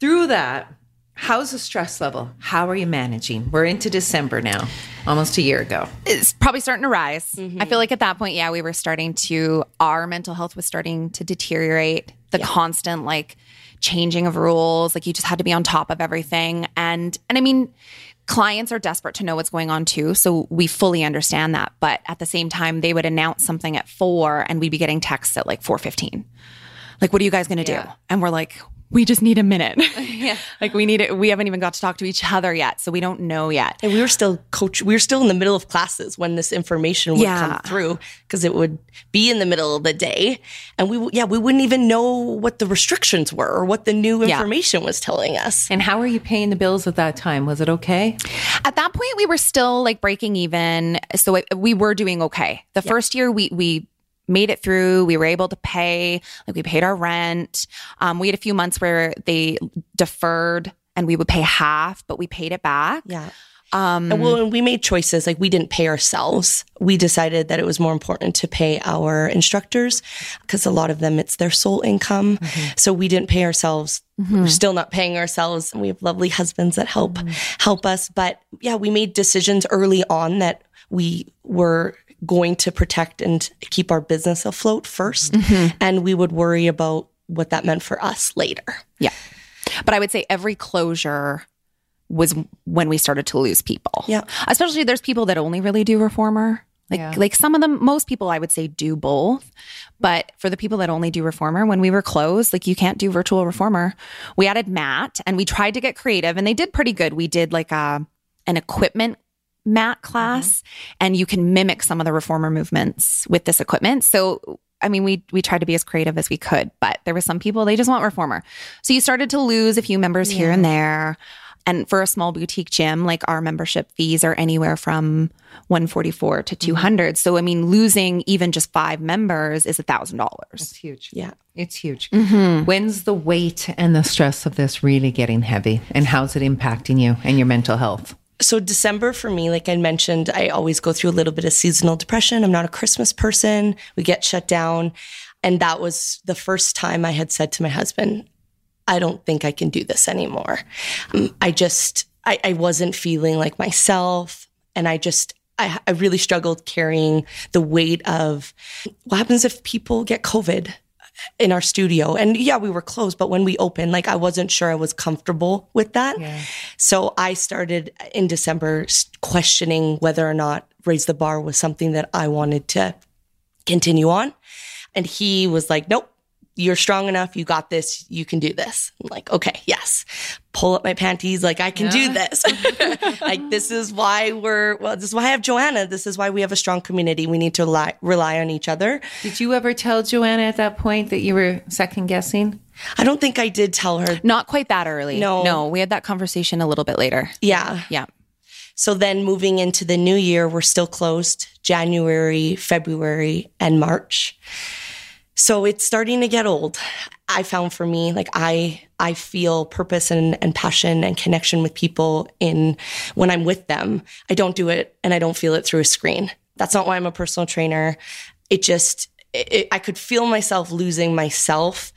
through that, how's the stress level? How are you managing? We're into December now, almost a year ago. it's probably starting to rise. I feel mm-hmm. like at that point, yeah, we were starting to, our mental health was starting to deteriorate. The constant like changing of rules, like you just had to be on top of everything. And, and I mean, clients are desperate to know what's going on too. So we fully understand that. But at the same time, they would announce something at four and we'd be getting texts at like 415. Like, what are you guys going to do? And we're like, we just need a minute. (laughs) yeah. Like we need it. We haven't even got to talk to each other yet. So we don't know yet. And we were still coach. We were still in the middle of classes when this information would Yeah. come through because it would be in the middle of the day, and we yeah we wouldn't even know what the restrictions were or what the new Yeah. information was telling us. And how are you paying the bills at that time? Was it okay? At that point, we were still like breaking even. So it, we were doing okay. The first year, we, we, made it through we were able to pay like we paid our rent um, we had a few months where they deferred and we would pay half but we paid it back Yeah. Um, and well, and we made choices like we didn't pay ourselves. We decided that it was more important to pay our instructors because a lot of them it's their sole income. So we didn't pay ourselves. We're still not paying ourselves. We have lovely husbands that help help us. But yeah, we made decisions early on that we were going to protect and keep our business afloat 1st mm-hmm. and we would worry about what that meant for us later. yeah. But i would say every closure was when we started to lose people. Yeah. especially there's people that only really do reformer. Like Yeah. like some of them most people i would say do both. But for the people that only do reformer when we were closed like you can't do virtual reformer. We added mat and we tried to get creative and they did pretty good. We did like a an equipment mat uh-huh. class and you can mimic some of the reformer movements with this equipment so I mean, we we tried to be as creative as we could, but there were some people they just want reformer. So you started to lose a few members here and there. And for a small boutique gym, like our membership fees are anywhere from 144 to mm-hmm. 200. So I mean, losing even just five members is a thousand dollars. It's huge. Yeah. It's huge. Mm-hmm. When's the weight and the stress of this really getting heavy? And how's it impacting you and your mental health? So December for me, like I mentioned, I always go through a little bit of seasonal depression. I'm not a Christmas person. We get shut down. And that was the first time I had said to my husband, I don't think I can do this anymore. Um, I just, I, I wasn't feeling like myself. And I just, I, I really struggled carrying the weight of what happens if people get COVID in our studio. And yeah, we were closed, but when we opened, like I wasn't sure I was comfortable with that. Yeah. So I started in December questioning whether or not Raise the Bar was something that I wanted to continue on. And he was like, nope, you're strong enough. You got this. You can do this. I'm like, okay, yes. Pull up my panties. Like, I can yeah. do this. (laughs) like, this is why we're, well, this is why I have Joanna. This is why we have a strong community. We need to rely, rely on each other. Did you ever tell Joanna at that point that you were second guessing? I don't think I did tell her. Not quite that early. No. No, we had that conversation a little bit later. Yeah. Yeah. So then moving into the new year, we're still closed January, February, and March. So it's starting to get old. I found for me, like I, I feel purpose and, and passion and connection with people in when I'm with them. I don't do it and I don't feel it through a screen. That's not why I'm a personal trainer. It just, it, I could feel myself losing myself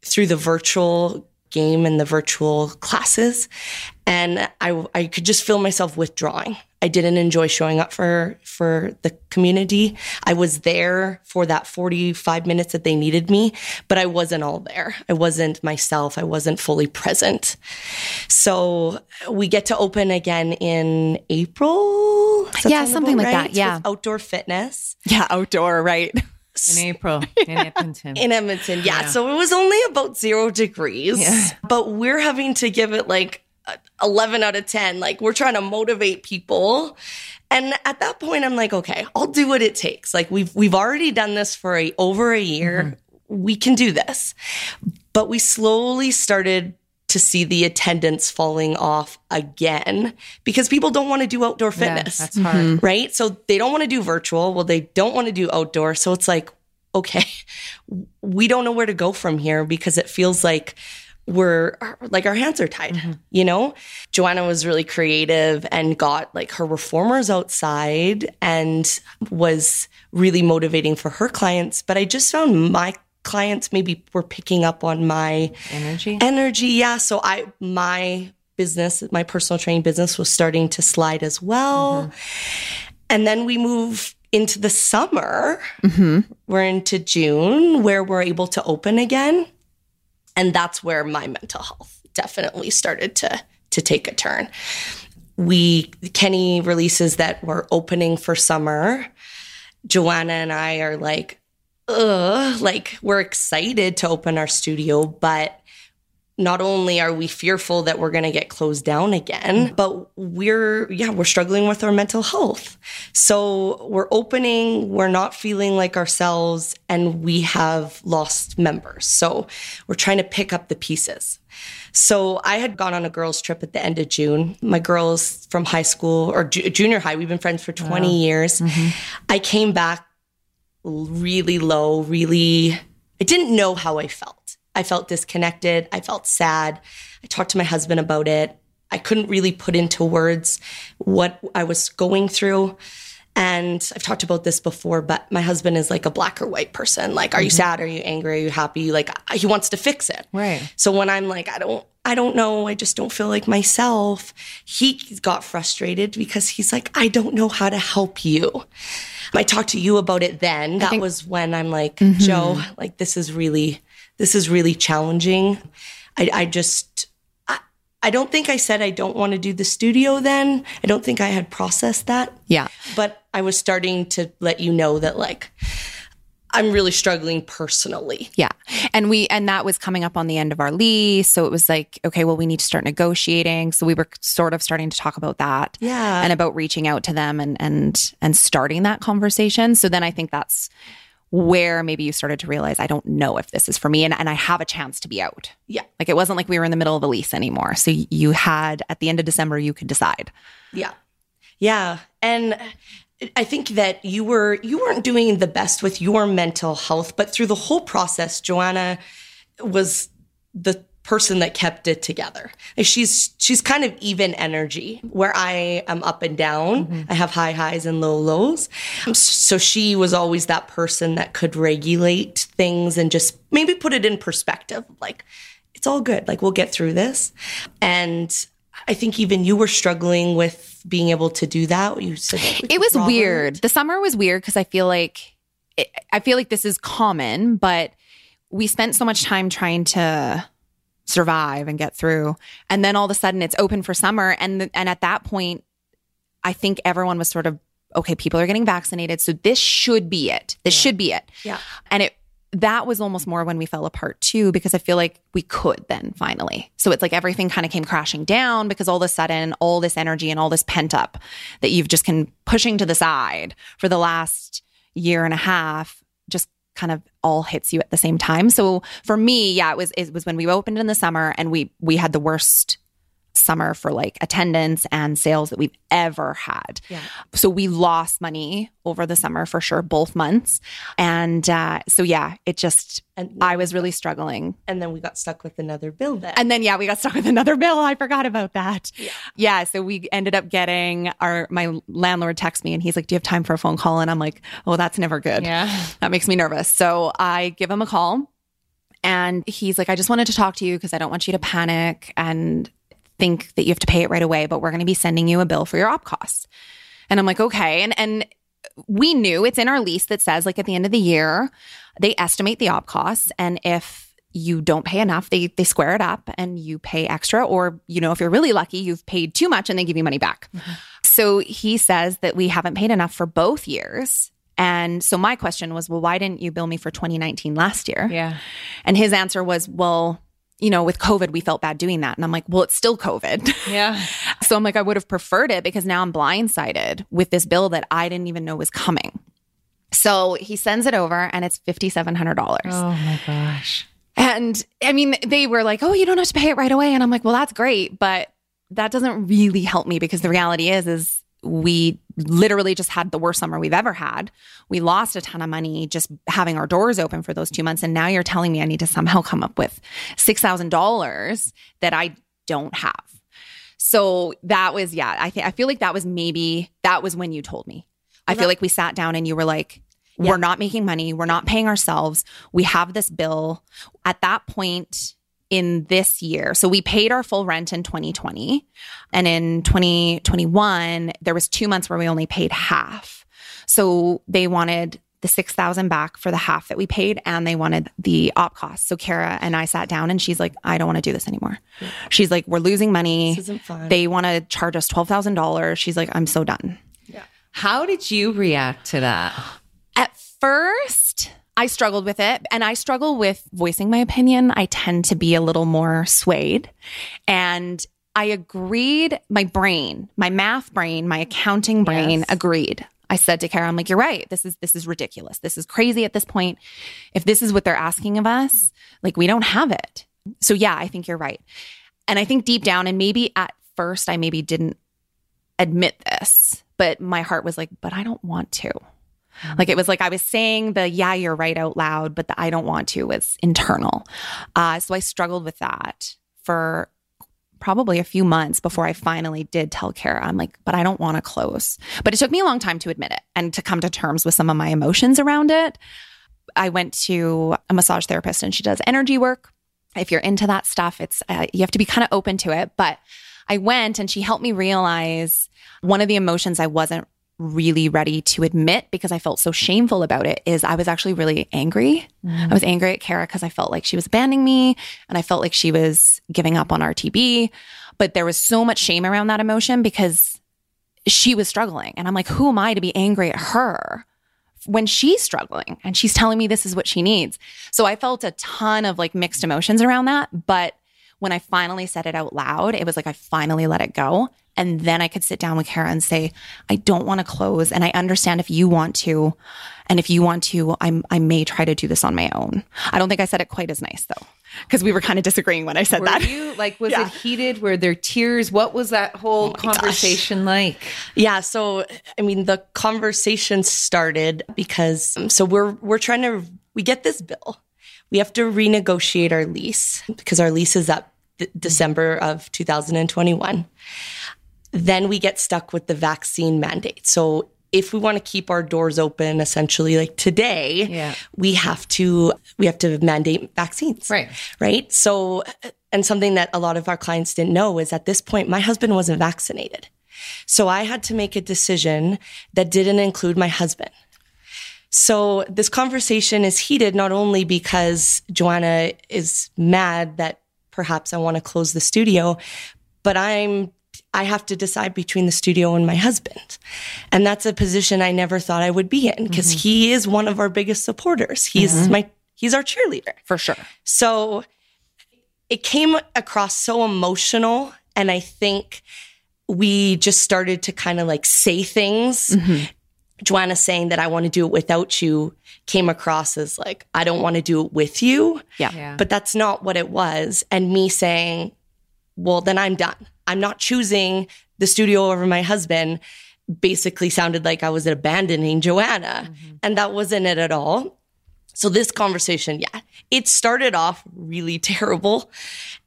through the virtual game and the virtual classes. And I, I could just feel myself withdrawing. I didn't enjoy showing up for for the community. I was there for that 45 minutes that they needed me, but I wasn't all there. I wasn't myself. I wasn't fully present. So we get to open again in April. Yeah, something like right? that. Yeah. With outdoor fitness. Yeah, outdoor, right. In April in Edmonton. (laughs) in Edmonton, yeah. yeah. So it was only about zero degrees, yeah. but we're having to give it like 11 out of 10. Like we're trying to motivate people. And at that point, I'm like, okay, I'll do what it takes. Like we've, we've already done this for a, over a year. Mm-hmm. We can do this. But we slowly started to see the attendance falling off again because people don't want to do outdoor fitness. Yeah, that's hard. Mm-hmm. Right. So they don't want to do virtual. Well, they don't want to do outdoor. So it's like, okay, (laughs) we don't know where to go from here because it feels like we're like our hands are tied, mm-hmm. you know? Joanna was really creative and got like her reformers outside and was really motivating for her clients. But I just found my clients maybe were picking up on my energy. Energy, yeah. So I my business, my personal training business was starting to slide as well. Mm-hmm. And then we move into the summer. Mm-hmm. We're into June where we're able to open again. And that's where my mental health definitely started to to take a turn. We Kenney releases that we're opening for summer. Joanna and I are like, ugh, like we're excited to open our studio, but not only are we fearful that we're going to get closed down again, but we're, yeah, we're struggling with our mental health. So we're opening, we're not feeling like ourselves, and we have lost members. So we're trying to pick up the pieces. So I had gone on a girls' trip at the end of June. My girls from high school or ju- junior high, we've been friends for 20 wow. years. Mm-hmm. I came back really low, really, I didn't know how I felt. I felt disconnected. I felt sad. I talked to my husband about it. I couldn't really put into words what I was going through. And I've talked about this before, but my husband is like a black or white person. Like, are mm-hmm. you sad? Are you angry? Are you happy? Like, he wants to fix it. Right. So when I'm like, I don't, I don't know. I just don't feel like myself. He got frustrated because he's like, I don't know how to help you. I talked to you about it then. That think- was when I'm like, mm-hmm. Joe, like, this is really this is really challenging. I, I just, I, I don't think I said I don't want to do the studio then. I don't think I had processed that. Yeah. But I was starting to let you know that, like, I'm really struggling personally. Yeah. And we and that was coming up on the end of our lease, so it was like, okay, well we need to start negotiating. So we were sort of starting to talk about that. Yeah. And about reaching out to them and and and starting that conversation. So then I think that's where maybe you started to realize I don't know if this is for me and, and I have a chance to be out. Yeah. Like it wasn't like we were in the middle of a lease anymore. So you had at the end of December you could decide. Yeah. Yeah. And I think that you were you weren't doing the best with your mental health, but through the whole process, Joanna was the person that kept it together. Like she's she's kind of even energy where I am up and down. Mm-hmm. I have high highs and low lows. So she was always that person that could regulate things and just maybe put it in perspective. Like it's all good. Like we'll get through this. And I think even you were struggling with being able to do that. You said it was Robert. weird. The summer was weird because I feel like it, I feel like this is common, but we spent so much time trying to survive and get through, and then all of a sudden it's open for summer, and and at that point, I think everyone was sort of okay. People are getting vaccinated, so this should be it. This yeah. should be it. Yeah, and it that was almost more when we fell apart too, because I feel like we could then finally. So it's like everything kind of came crashing down because all of a sudden, all this energy and all this pent up that you've just been pushing to the side for the last year and a half kind of all hits you at the same time. So for me, yeah, it was it was when we opened in the summer and we we had the worst summer for like attendance and sales that we've ever had. Yeah. So we lost money over the summer for sure, both months. And uh, so, yeah, it just, and I was really struggling. And then we got stuck with another bill then. And then, yeah, we got stuck with another bill. I forgot about that. Yeah. yeah. So we ended up getting our, my landlord text me and he's like, Do you have time for a phone call? And I'm like, Oh, that's never good. Yeah. That makes me nervous. So I give him a call. And he's like, I just wanted to talk to you because I don't want you to panic. And think that you have to pay it right away, but we're going to be sending you a bill for your op costs. And I'm like, okay. And, and we knew it's in our lease that says like at the end of the year, they estimate the op costs. And if you don't pay enough, they, they square it up and you pay extra. Or, you know, if you're really lucky, you've paid too much and they give you money back. Mm-hmm. So he says that we haven't paid enough for both years. And so my question was, well, why didn't you bill me for 2019 last year? Yeah. And his answer was, well, you know, with COVID, we felt bad doing that. And I'm like, well, it's still COVID. Yeah. (laughs) so I'm like, I would have preferred it because now I'm blindsided with this bill that I didn't even know was coming. So he sends it over and it's $5,700. Oh my gosh. And I mean, they were like, oh, you don't have to pay it right away. And I'm like, well, that's great. But that doesn't really help me because the reality is, is we literally just had the worst summer we've ever had. We lost a ton of money just having our doors open for those two months. And now you're telling me I need to somehow come up with $6,000 that I don't have. So that was, yeah, I think, I feel like that was maybe, that was when you told me. I feel like we sat down and you were like, yeah. we're not making money. We're not paying ourselves. We have this bill. At that point, in this year. So we paid our full rent in 2020 and in 2021 there was 2 months where we only paid half. So they wanted the 6000 back for the half that we paid and they wanted the op costs. So Kara and I sat down and she's like I don't want to do this anymore. Yeah. She's like we're losing money. This isn't fun. They want to charge us $12,000. She's like I'm so done. Yeah. How did you react to that? At first, I struggled with it and I struggle with voicing my opinion. I tend to be a little more swayed. And I agreed, my brain, my math brain, my accounting brain yes. agreed. I said to Kara, I'm like, you're right. This is this is ridiculous. This is crazy at this point. If this is what they're asking of us, like we don't have it. So yeah, I think you're right. And I think deep down, and maybe at first I maybe didn't admit this, but my heart was like, but I don't want to. Like it was like I was saying the yeah, you're right out loud, but the I don't want to was internal. Uh, so I struggled with that for probably a few months before I finally did tell Kara, I'm like, but I don't want to close. But it took me a long time to admit it and to come to terms with some of my emotions around it. I went to a massage therapist and she does energy work. If you're into that stuff, it's uh, you have to be kind of open to it, but I went and she helped me realize one of the emotions I wasn't really ready to admit because I felt so shameful about it is I was actually really angry. Mm. I was angry at Kara because I felt like she was abandoning me and I felt like she was giving up on RTB. But there was so much shame around that emotion because she was struggling. And I'm like, who am I to be angry at her when she's struggling and she's telling me this is what she needs? So I felt a ton of like mixed emotions around that. But when I finally said it out loud, it was like I finally let it go. And then I could sit down with Kara and say, I don't want to close. And I understand if you want to. And if you want to, I'm, I may try to do this on my own. I don't think I said it quite as nice though, because we were kind of disagreeing when I said were that. You, like, was (laughs) yeah. it heated? Were there tears? What was that whole oh conversation gosh. like? Yeah. So, I mean, the conversation started because, um, so we're, we're trying to, we get this bill we have to renegotiate our lease because our lease is up th- December of 2021. Then we get stuck with the vaccine mandate. So if we want to keep our doors open essentially like today Yeah. we have to we have to mandate vaccines Right. right so and something that a lot of our clients didn't know is at this point my husband wasn't vaccinated so i had to make a decision that didn't include my husband so this conversation is heated not only because joanna is mad that perhaps i want to close the studio but i'm I have to decide between the studio and my husband. And that's a position I never thought I would be in because mm-hmm. he is one of our biggest supporters. He's mm-hmm. my he's our cheerleader. For sure. So it came across so emotional and I think we just started to kind of like say things. Mm-hmm. Joanna saying that I want to do it without you came across as like I don't want to do it with you. Yeah. Yeah. But that's not what it was. And me saying, well, then I'm done. I'm not choosing the studio over my husband basically sounded like I was abandoning Joanna. Mm-hmm. And that wasn't it at all. So this conversation, yeah, it started off really (laughs) terrible.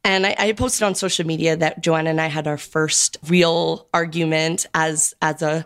And I, I posted on social media that Joanna and I had our first real argument as as a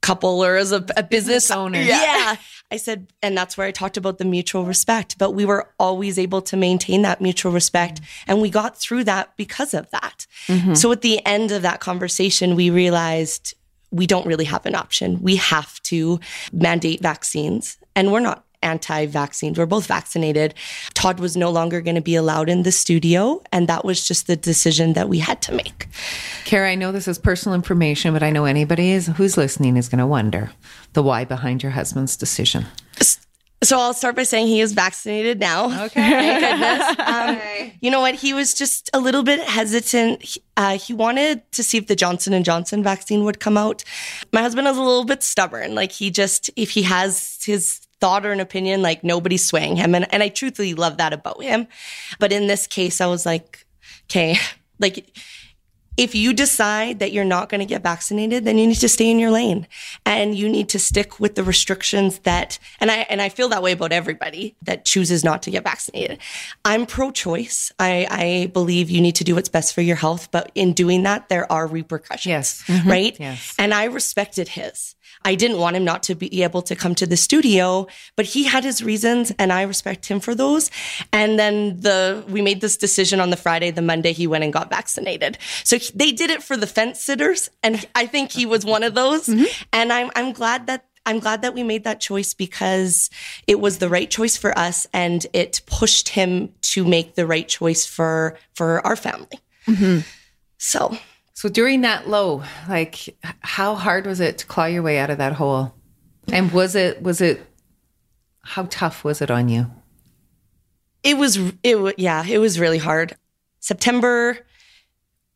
couple or as a, a business owner. Yeah. (laughs) I said, and that's where I talked about the mutual respect, but we were always able to maintain that mutual respect. And we got through that because of that. Mm-hmm. So at the end of that conversation, we realized we don't really have an option. We have to mandate vaccines, and we're not anti vaccines. We're both vaccinated. Todd was no longer going to be allowed in the studio, and that was just the decision that we had to make. Kara, I know this is personal information, but I know anybody is who's listening is going to wonder the why behind your husband's decision. So I'll start by saying he is vaccinated now. Okay. (laughs) Thank goodness. Um, you know what? He was just a little bit hesitant. He- Uh, he wanted to see if the Johnson and Johnson vaccine would come out. My husband is a little bit stubborn. Like he just, if he has his thought or an opinion, like nobody's swaying him. And, and I truthfully love that about him. But in this case, I was like, okay, (laughs) like if you decide that you're not going to get vaccinated, then you need to stay in your lane and you need to stick with the restrictions that, and I, and I feel that way about everybody that chooses not to get vaccinated. I'm pro-choice. I, I believe you need to do what's best for your health, but in doing that, there are repercussions. Yes. Mm-hmm. Right. Yes. And I respected his. I didn't want him not to be able to come to the studio, but he had his reasons and I respect him for those. And then the, we made this decision on the Friday, the Monday he went and got vaccinated. So he- they did it for the fence sitters. And I think he was one of those. Mm-hmm. And I'm, I'm glad that I'm glad that we made that choice because it was the right choice for us and it pushed him to make the right choice for for our family. Mm-hmm. So So during that low, like how hard was it to claw your way out of that hole? And was it was it how tough was it on you? it was it yeah it was really hard september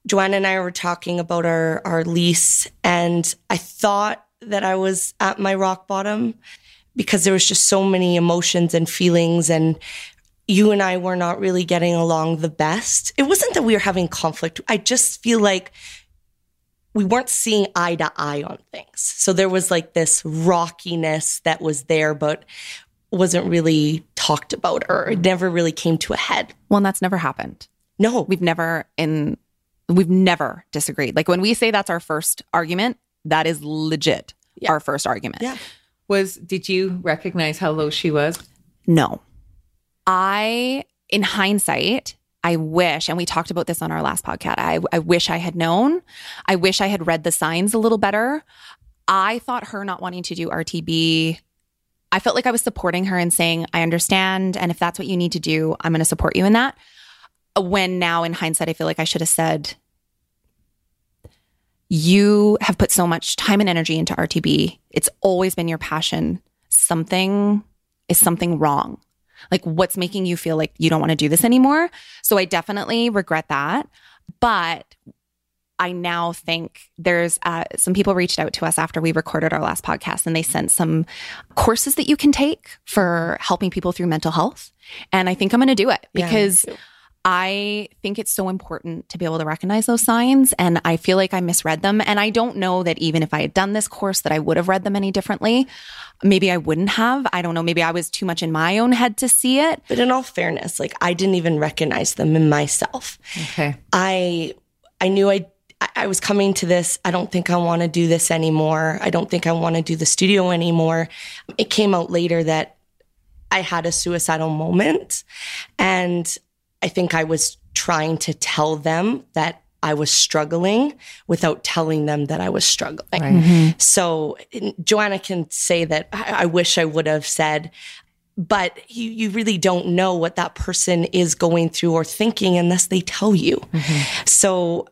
joanna and i were talking about our our lease and i thought that i was at my rock bottom because there was just so many emotions and feelings and you and i were not really getting along the best it wasn't that we were having conflict i just feel like we weren't seeing eye to eye on things so there was like this rockiness that was there but wasn't really talked about or it never really came to a head. Well, and that's never happened. No, We've never in we've never disagreed. Like when we say that's our first argument, that is legit Yeah. our first argument. Yeah. Was did you recognize how low she was? No. I, in hindsight, I wish, and we talked about this on our last podcast, I, I wish I had known. I wish I had read the signs a little better. I thought her not wanting to do RTB, I felt like I was supporting her and saying, I understand. And if that's what you need to do, I'm going to support you in that. When now, in hindsight, I feel like I should have said, You have put so much time and energy into RTB. It's always been your passion. Something is something wrong. Like, what's making you feel like you don't want to do this anymore? So, I definitely regret that. But I now think there's uh, some people reached out to us after we recorded our last podcast and they sent some courses that you can take for helping people through mental health. And I think I'm going to do it because too. I think it's so important to be able to recognize those signs. And I feel like I misread them. And I don't know that even if I had done this course, that I would have read them any differently. Maybe I wouldn't have. I don't know. Maybe I was too much in my own head to see it. But in all fairness, like I didn't even recognize them in myself. Okay. I I knew I I was coming to this. I don't think I want to do this anymore. I don't think I want to do the studio anymore. It came out later that I had a suicidal moment and I think I was trying to tell them that I was struggling without telling them that I was struggling. Right. Mm-hmm. So Joanna can say that I, I wish I would have said, but you, you really don't know what that person is going through or thinking unless they tell you. Mm-hmm. So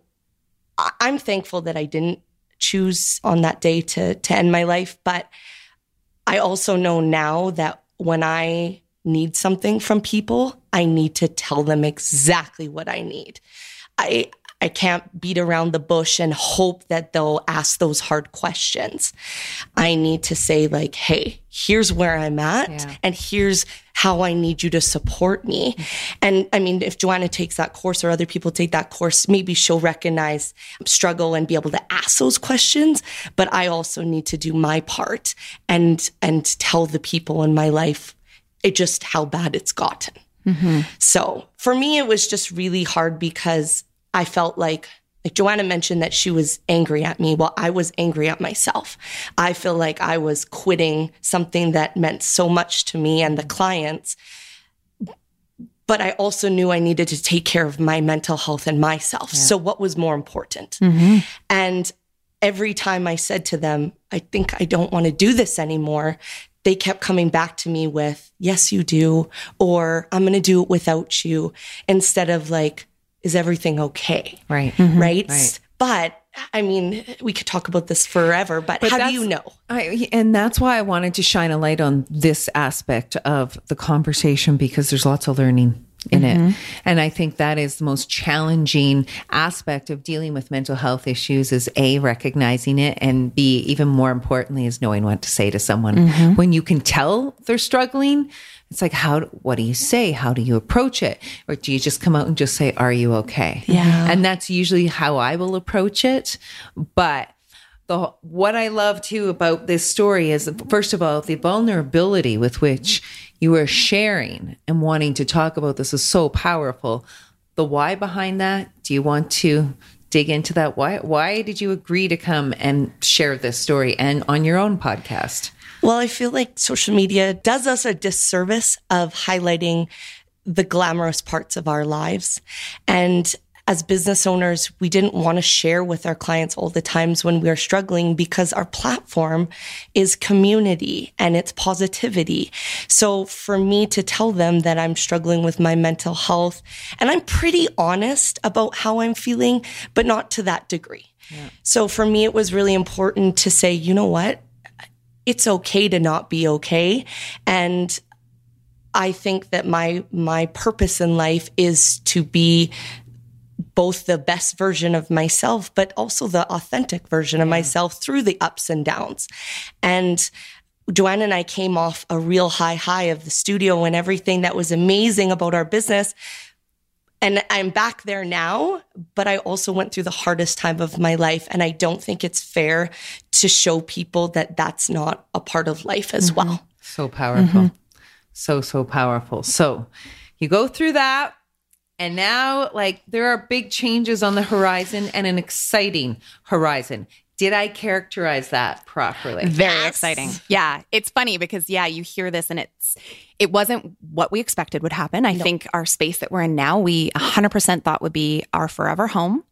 I- I'm thankful that I didn't choose on that day to, to end my life. But I also know now that when I need something from people, I need to tell them exactly what I need. I I can't beat around the bush and hope that they'll ask those hard questions. I need to say like, "Hey, here's where I'm at Yeah. and here's how I need you to support me." And I mean, if Joanna takes that course or other people take that course, maybe she'll recognize struggle and be able to ask those questions, but I also need to do my part and and tell the people in my life it just how bad it's gotten. Mm-hmm. So for me, it was just really hard because I felt like, like Joanna mentioned that she was angry at me. Well, I was angry at myself. I feel like I was quitting something that meant so much to me and the clients. But I also knew I needed to take care of my mental health and myself. So what was more important? Mm-hmm. And every time I said to them, I think I don't want to do this anymore, they kept coming back to me with, yes, you do, or I'm going to do it without you, instead of like, is everything okay? Right. Mm-hmm. Right. Right. But I mean, we could talk about this forever, but, But how do you know? I, and that's why I wanted to shine a light on this aspect of the conversation because there's lots of learning in it. Mm-hmm. And I think that is the most challenging aspect of dealing with mental health issues is A, recognizing it, and B, even more importantly, is knowing what to say to someone. Mm-hmm. When you can tell they're struggling, it's like, how, what do you say? How do you approach it? Or do you just come out and just say, are you okay? Yeah. And that's usually how I will approach it. But the what I love too about this story is first of all the vulnerability with which you are sharing and wanting to talk about this is so powerful. The why behind that, do you want to dig into that? Why why did you agree to come and share this story and on your own podcast? Well, I feel like social media does us a disservice of highlighting the glamorous parts of our lives. And as business owners, we didn't want to share with our clients all the times when we are struggling because our platform is community and it's positivity. So for me to tell them that I'm struggling with my mental health and I'm pretty honest about how I'm feeling, but not to that degree. So for me, it was really important to say, you know what? it's okay to not be okay and i think that my my purpose in life is to be both the best version of myself but also the authentic version of myself through the ups and downs and Joanna and I came off a real high high of the studio and everything that was amazing about our business. And I'm back there now, but I also went through the hardest time of my life. And I don't think it's fair to show people that that's not a part of life as mm-hmm. well. So powerful. Mm-hmm. So, so powerful. So you go through that. And now, like, there are big changes on the horizon and an exciting horizon. Did I characterize that properly? Very exciting. Yeah. It's funny because, yeah, you hear this and it's, it wasn't what we expected would happen. I think our space that we're in now, we 100% thought would be our forever home,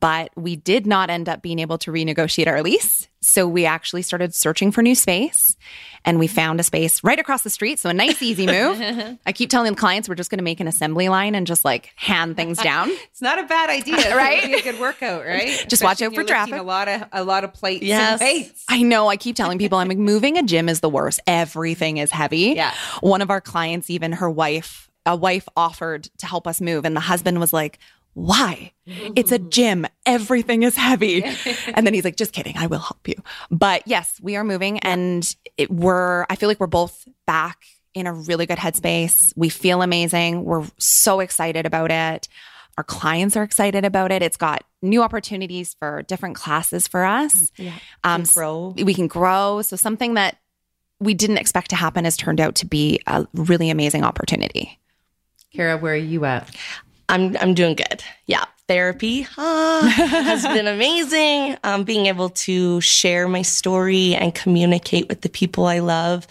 but we did not end up being able to renegotiate our lease. So we actually started searching for new space and we found a space right across the street. So a nice, easy move. (laughs) I keep telling the clients we're just going to make an assembly line and just like hand things down. (laughs) It's not a bad idea, Right? It'd be a good workout, right? (laughs) Just watch out for traffic. A lot of a lot of plates. Yes. I know. I keep telling people I'm like moving a gym is the worst. Everything is heavy. Yeah. One of our clients, even her wife, a wife offered to help us move, and the husband was like, why? It's a gym. Everything is heavy. (laughs) and then he's like, just kidding. I will help you. But yes, we are moving and it, we're, I feel like we're both back in a really good headspace. We feel amazing. We're so excited about it. Our clients are excited about it. It's got new opportunities for different classes for us. Yeah. Um, grow. We can grow. So something that we didn't expect to happen has turned out to be a really amazing opportunity. Kara, where are you at? I'm I'm doing good. Yeah, therapy ah, has (laughs) been amazing. Um, being able to share my story and communicate with the people I love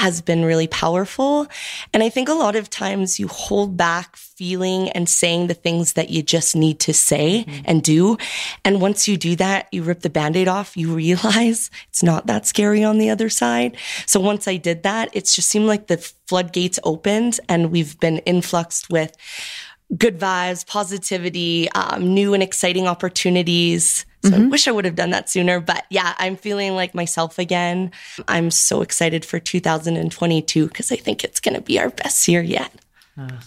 has been really powerful. And I think a lot of times you hold back feeling and saying the things that you just need to say and do. And once you do that, you rip the band-aid off, you realize it's not that scary on the other side. So once I did that, it's just seemed like the floodgates opened and we've been influxed with good vibes, positivity, um, new and exciting opportunities. So I wish I would have done that sooner. But yeah, I'm feeling like myself again. I'm so excited for 2022 because I think it's going to be our best year yet.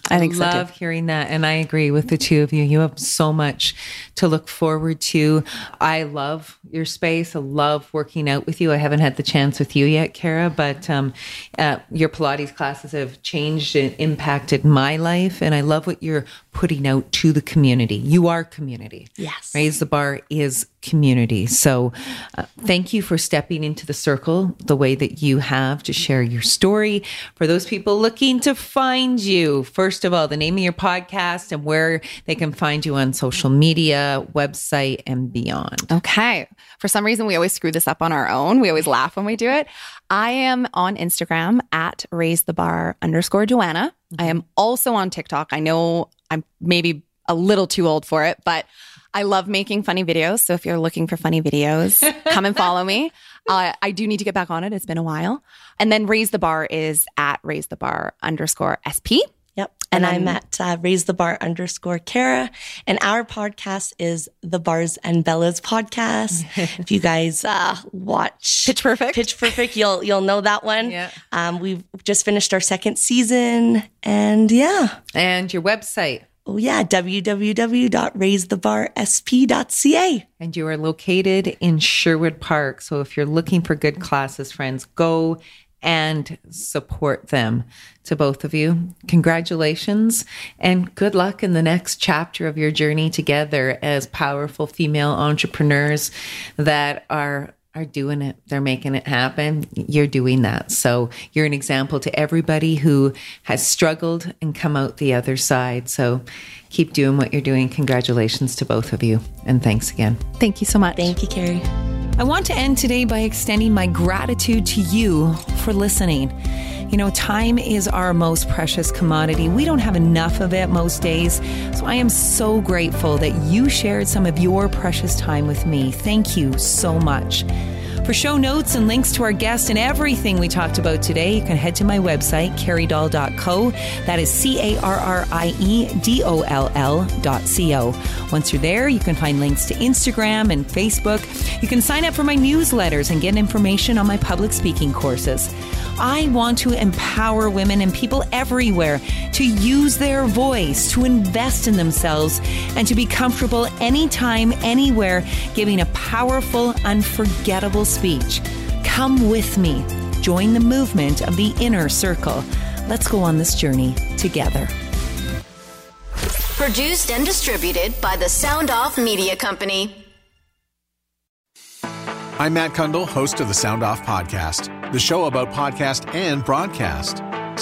I think so love hearing that. And I agree with the two of you. You have so much to look forward to. I love your space. I love working out with you. I haven't had the chance with you yet, Kara, but um, uh, your Pilates classes have changed and impacted my life. And I love what you're putting out to the community. You are community. Yes. Raise the Bar is community. So uh, thank you for stepping into the circle the way that you have to share your story. For those people looking to find you, first of all, the name of your podcast and where they can find you on social media, website, and beyond. Okay. For some reason, we always screw this up on our own. We always laugh when we do it. I am on Instagram at raise the bar underscore Joanna. I am also on TikTok. I know I'm maybe a little too old for it, but I love making funny videos. So if you're looking for funny videos, come and follow me. (laughs) Uh, I do need to get back on it. It's been a while. And then raise the bar is at raise the bar underscore SP. Yep. And, And I'm then- at uh, raise the bar underscore Kara. And our podcast is the Bars and Bellas podcast. (laughs) if you guys uh, watch Pitch Perfect. Pitch Perfect, you'll you'll know that one. Yeah. Um, we've just finished our second season, and yeah, And your website. Oh yeah, www.raisethebarsp.ca. And you are located in Sherwood Park. So if you're looking for good classes, friends, go and support them. To both of you, congratulations and good luck in the next chapter of your journey together as powerful female entrepreneurs that are are doing it. They're making it happen. You're doing that. So you're an example to everybody who has struggled and come out the other side. So keep doing what you're doing. Congratulations to both of you. And thanks again. Thank you so much. Thank you, Carrie. I want to end today by extending my gratitude to you for listening. You know, time is our most precious commodity. We don't have enough of it most days. So I am so grateful that you shared some of your precious time with me. Thank you so much. For show notes and links to our guest and everything we talked about today, you can head to my website, carriedoll.co. That is C A R R I E D O L L dot C O. Once you're there, you can find links to Instagram and Facebook. You can sign up for my newsletters and get information on my public speaking courses. I want to empower women and people everywhere to use their voice, to invest in themselves, and to be comfortable anytime, anywhere, giving a powerful, unforgettable speech. Come with me. Join the movement of the inner circle. Let's go on this journey together. Produced and distributed by the Sound Off Media Company. I'm Matt Cundill, host of the Sound Off Podcast, the show about podcast and broadcast.